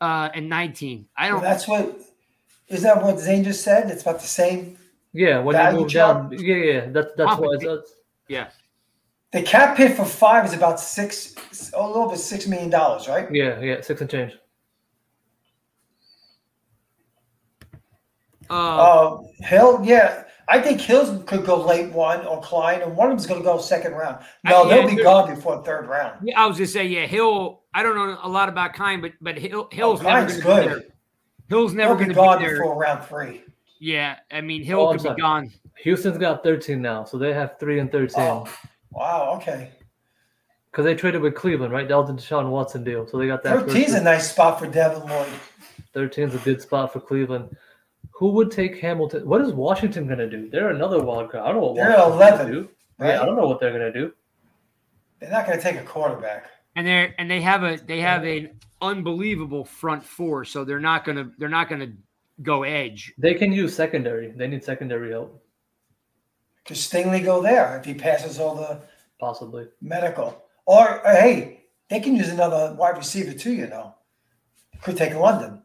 uh, and 19. I don't.
that's what. Is that what Zane just said? It's about the same.
Yeah, when you move
chart?
down. Yeah, yeah, that's that's
Profit
why. That's,
yeah.
The cap hit for five is about six, a little over six million dollars, right?
yeah, yeah, six and change.
Uh,
Uh, Hill, yeah, I think Hills could go late one or Klein, and one of them's going to go second round. No,
Uh,
they'll be gone before third round.
yeah, I was gonna say yeah. Hill. I don't know a lot about Kine, but but Hill, Hill's
Oh,
never
Kine's
gonna be
good.
there. Hill's never gonna
be gone
be there.
before round three.
Yeah, I mean Hill
Oh, I'm
could be
sorry.
gone.
Houston's got thirteen now, so they have three and thirteen
Oh, wow, okay.
because they traded with Cleveland, right? That was the Deshaun Watson deal, so they got that. first
13's a nice spot for Devin Lloyd.
13's a good spot for Cleveland. Who would take Hamilton? What is Washington going to do? They're another wild card. I don't know what
They're
Washington's
11,
gonna do.
right?
Yeah, I don't know what they're going to do.
They're not going to take a quarterback.
and they're and they have a they have an unbelievable front four, so they're not gonna they're not gonna go edge.
They can use secondary. They need secondary help,
Could Stingley go there if he passes all the
possibly.
medical? Or uh, hey, they can use another wide receiver too. You know, could take London.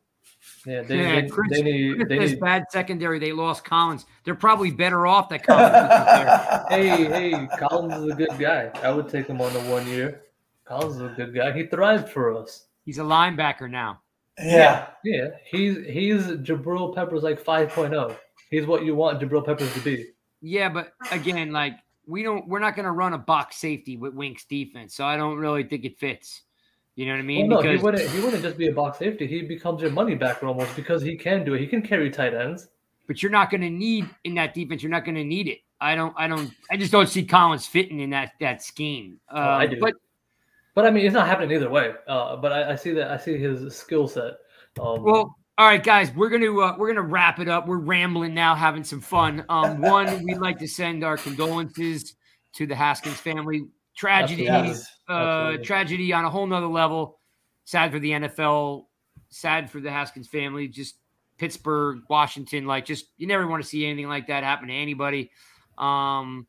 Yeah, they,
Yeah,
they,
Chris-
they need.
Chris
They
says
need
bad secondary. They lost Collins. They're probably better off that Collins isn't
hey, hey, Collins is a good guy. I would take him on the one year. Collins is a good guy. He thrived for us.
He's a linebacker now.
yeah,
Yeah, he's he's Jabril Peppers like 5.0. He's what you want Jabril Peppers to be.
Yeah, but again, like we don't we're not gonna run a box safety with Wink's defense, so I don't really think it fits. You know what I
Well,
mean?
no, he wouldn't. He wouldn't just be a box safety. He becomes your money backer almost because he can do it. He can carry tight ends.
but you're not gonna need in that defense, you're not gonna need it. I don't I don't I just don't see Collins fitting in that that scheme. Uh,
Oh, I do.
But
But I mean, it's not happening either way. Uh, but I, I see that. I see his skill set. Um,
Well, all right, guys, we're gonna uh, we're gonna wrap it up. We're rambling now, having some fun. Um, one, we'd like to send our condolences to the Haskins family. Tragedy,
yes.
Uh, tragedy on a whole nother level. Sad for the NFL. Sad for the Haskins family. Just Pittsburgh, Washington. Like, just you never want to see anything like that happen to anybody. Um,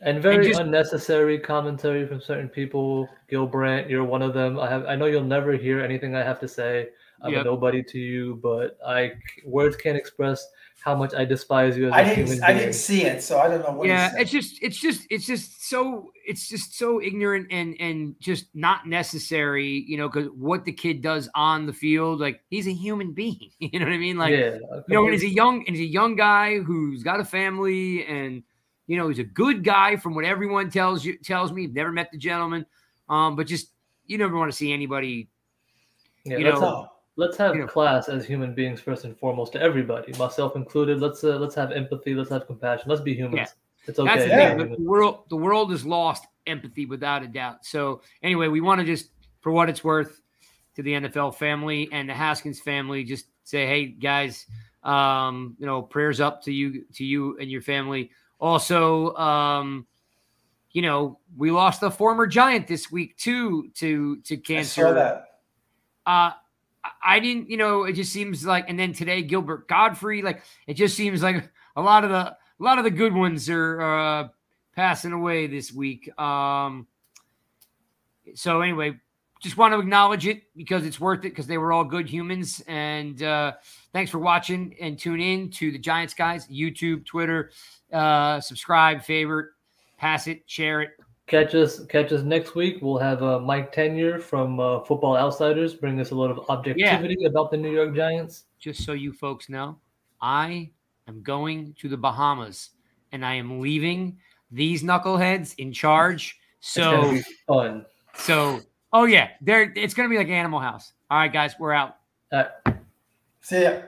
And very
just-
unnecessary commentary from certain people. Gil Brandt, you're one of them. I have. I know you'll never hear anything I have to say. I'm
Yep.
a nobody to you, but I words can't express how much I despise you as a
I
human
didn't. I
being.
didn't see it, so I don't know what.
yeah it's just it's just it's just so it's just so ignorant and and just not necessary you know because what the kid does on the field like he's a human being you know what i mean like
yeah,
you know and he's a young and he's a young guy who's got a family and you know he's a good guy from what everyone tells you tells me never met the gentleman um but just you never want to see anybody
yeah,
you know,
have, let's have
you know.
class as human beings first and foremost to everybody, myself included. Let's uh, let's have empathy. Let's have compassion. Let's be humans.
Yeah.
It's okay.
That's the
to
Yeah.
thing. The world, the world has lost empathy without a doubt. So anyway, we want to just, for what it's worth, to the NFL family and the Haskins family, just say, hey guys, um, you know, prayers up to you, to you and your family. Also, um, you know, we lost a former Giant this week too to to
I
cancer.
saw that.
Uh, I- didn't, you know, it just seems like, and then today Gilbert Gottfried, like it just seems like a lot of the a lot of the good ones are uh, passing away this week. Um, so anyway, just want to acknowledge it because it's worth it because they were all good humans. And uh, thanks for watching and tune in to the Giants guys, YouTube, Twitter, uh, subscribe, favorite, pass it, share it.
Catch us, catch us next week. We'll have uh, Mike Tanier from uh, Football Outsiders bring us a lot of objectivity about the New York Giants.
just so you folks know, I am going to the Bahamas and I am leaving these knuckleheads in charge.
It's
So,
be fun.
so, oh yeah, they're it's gonna be like Animal House. All right, guys, we're out.
Uh,
See ya.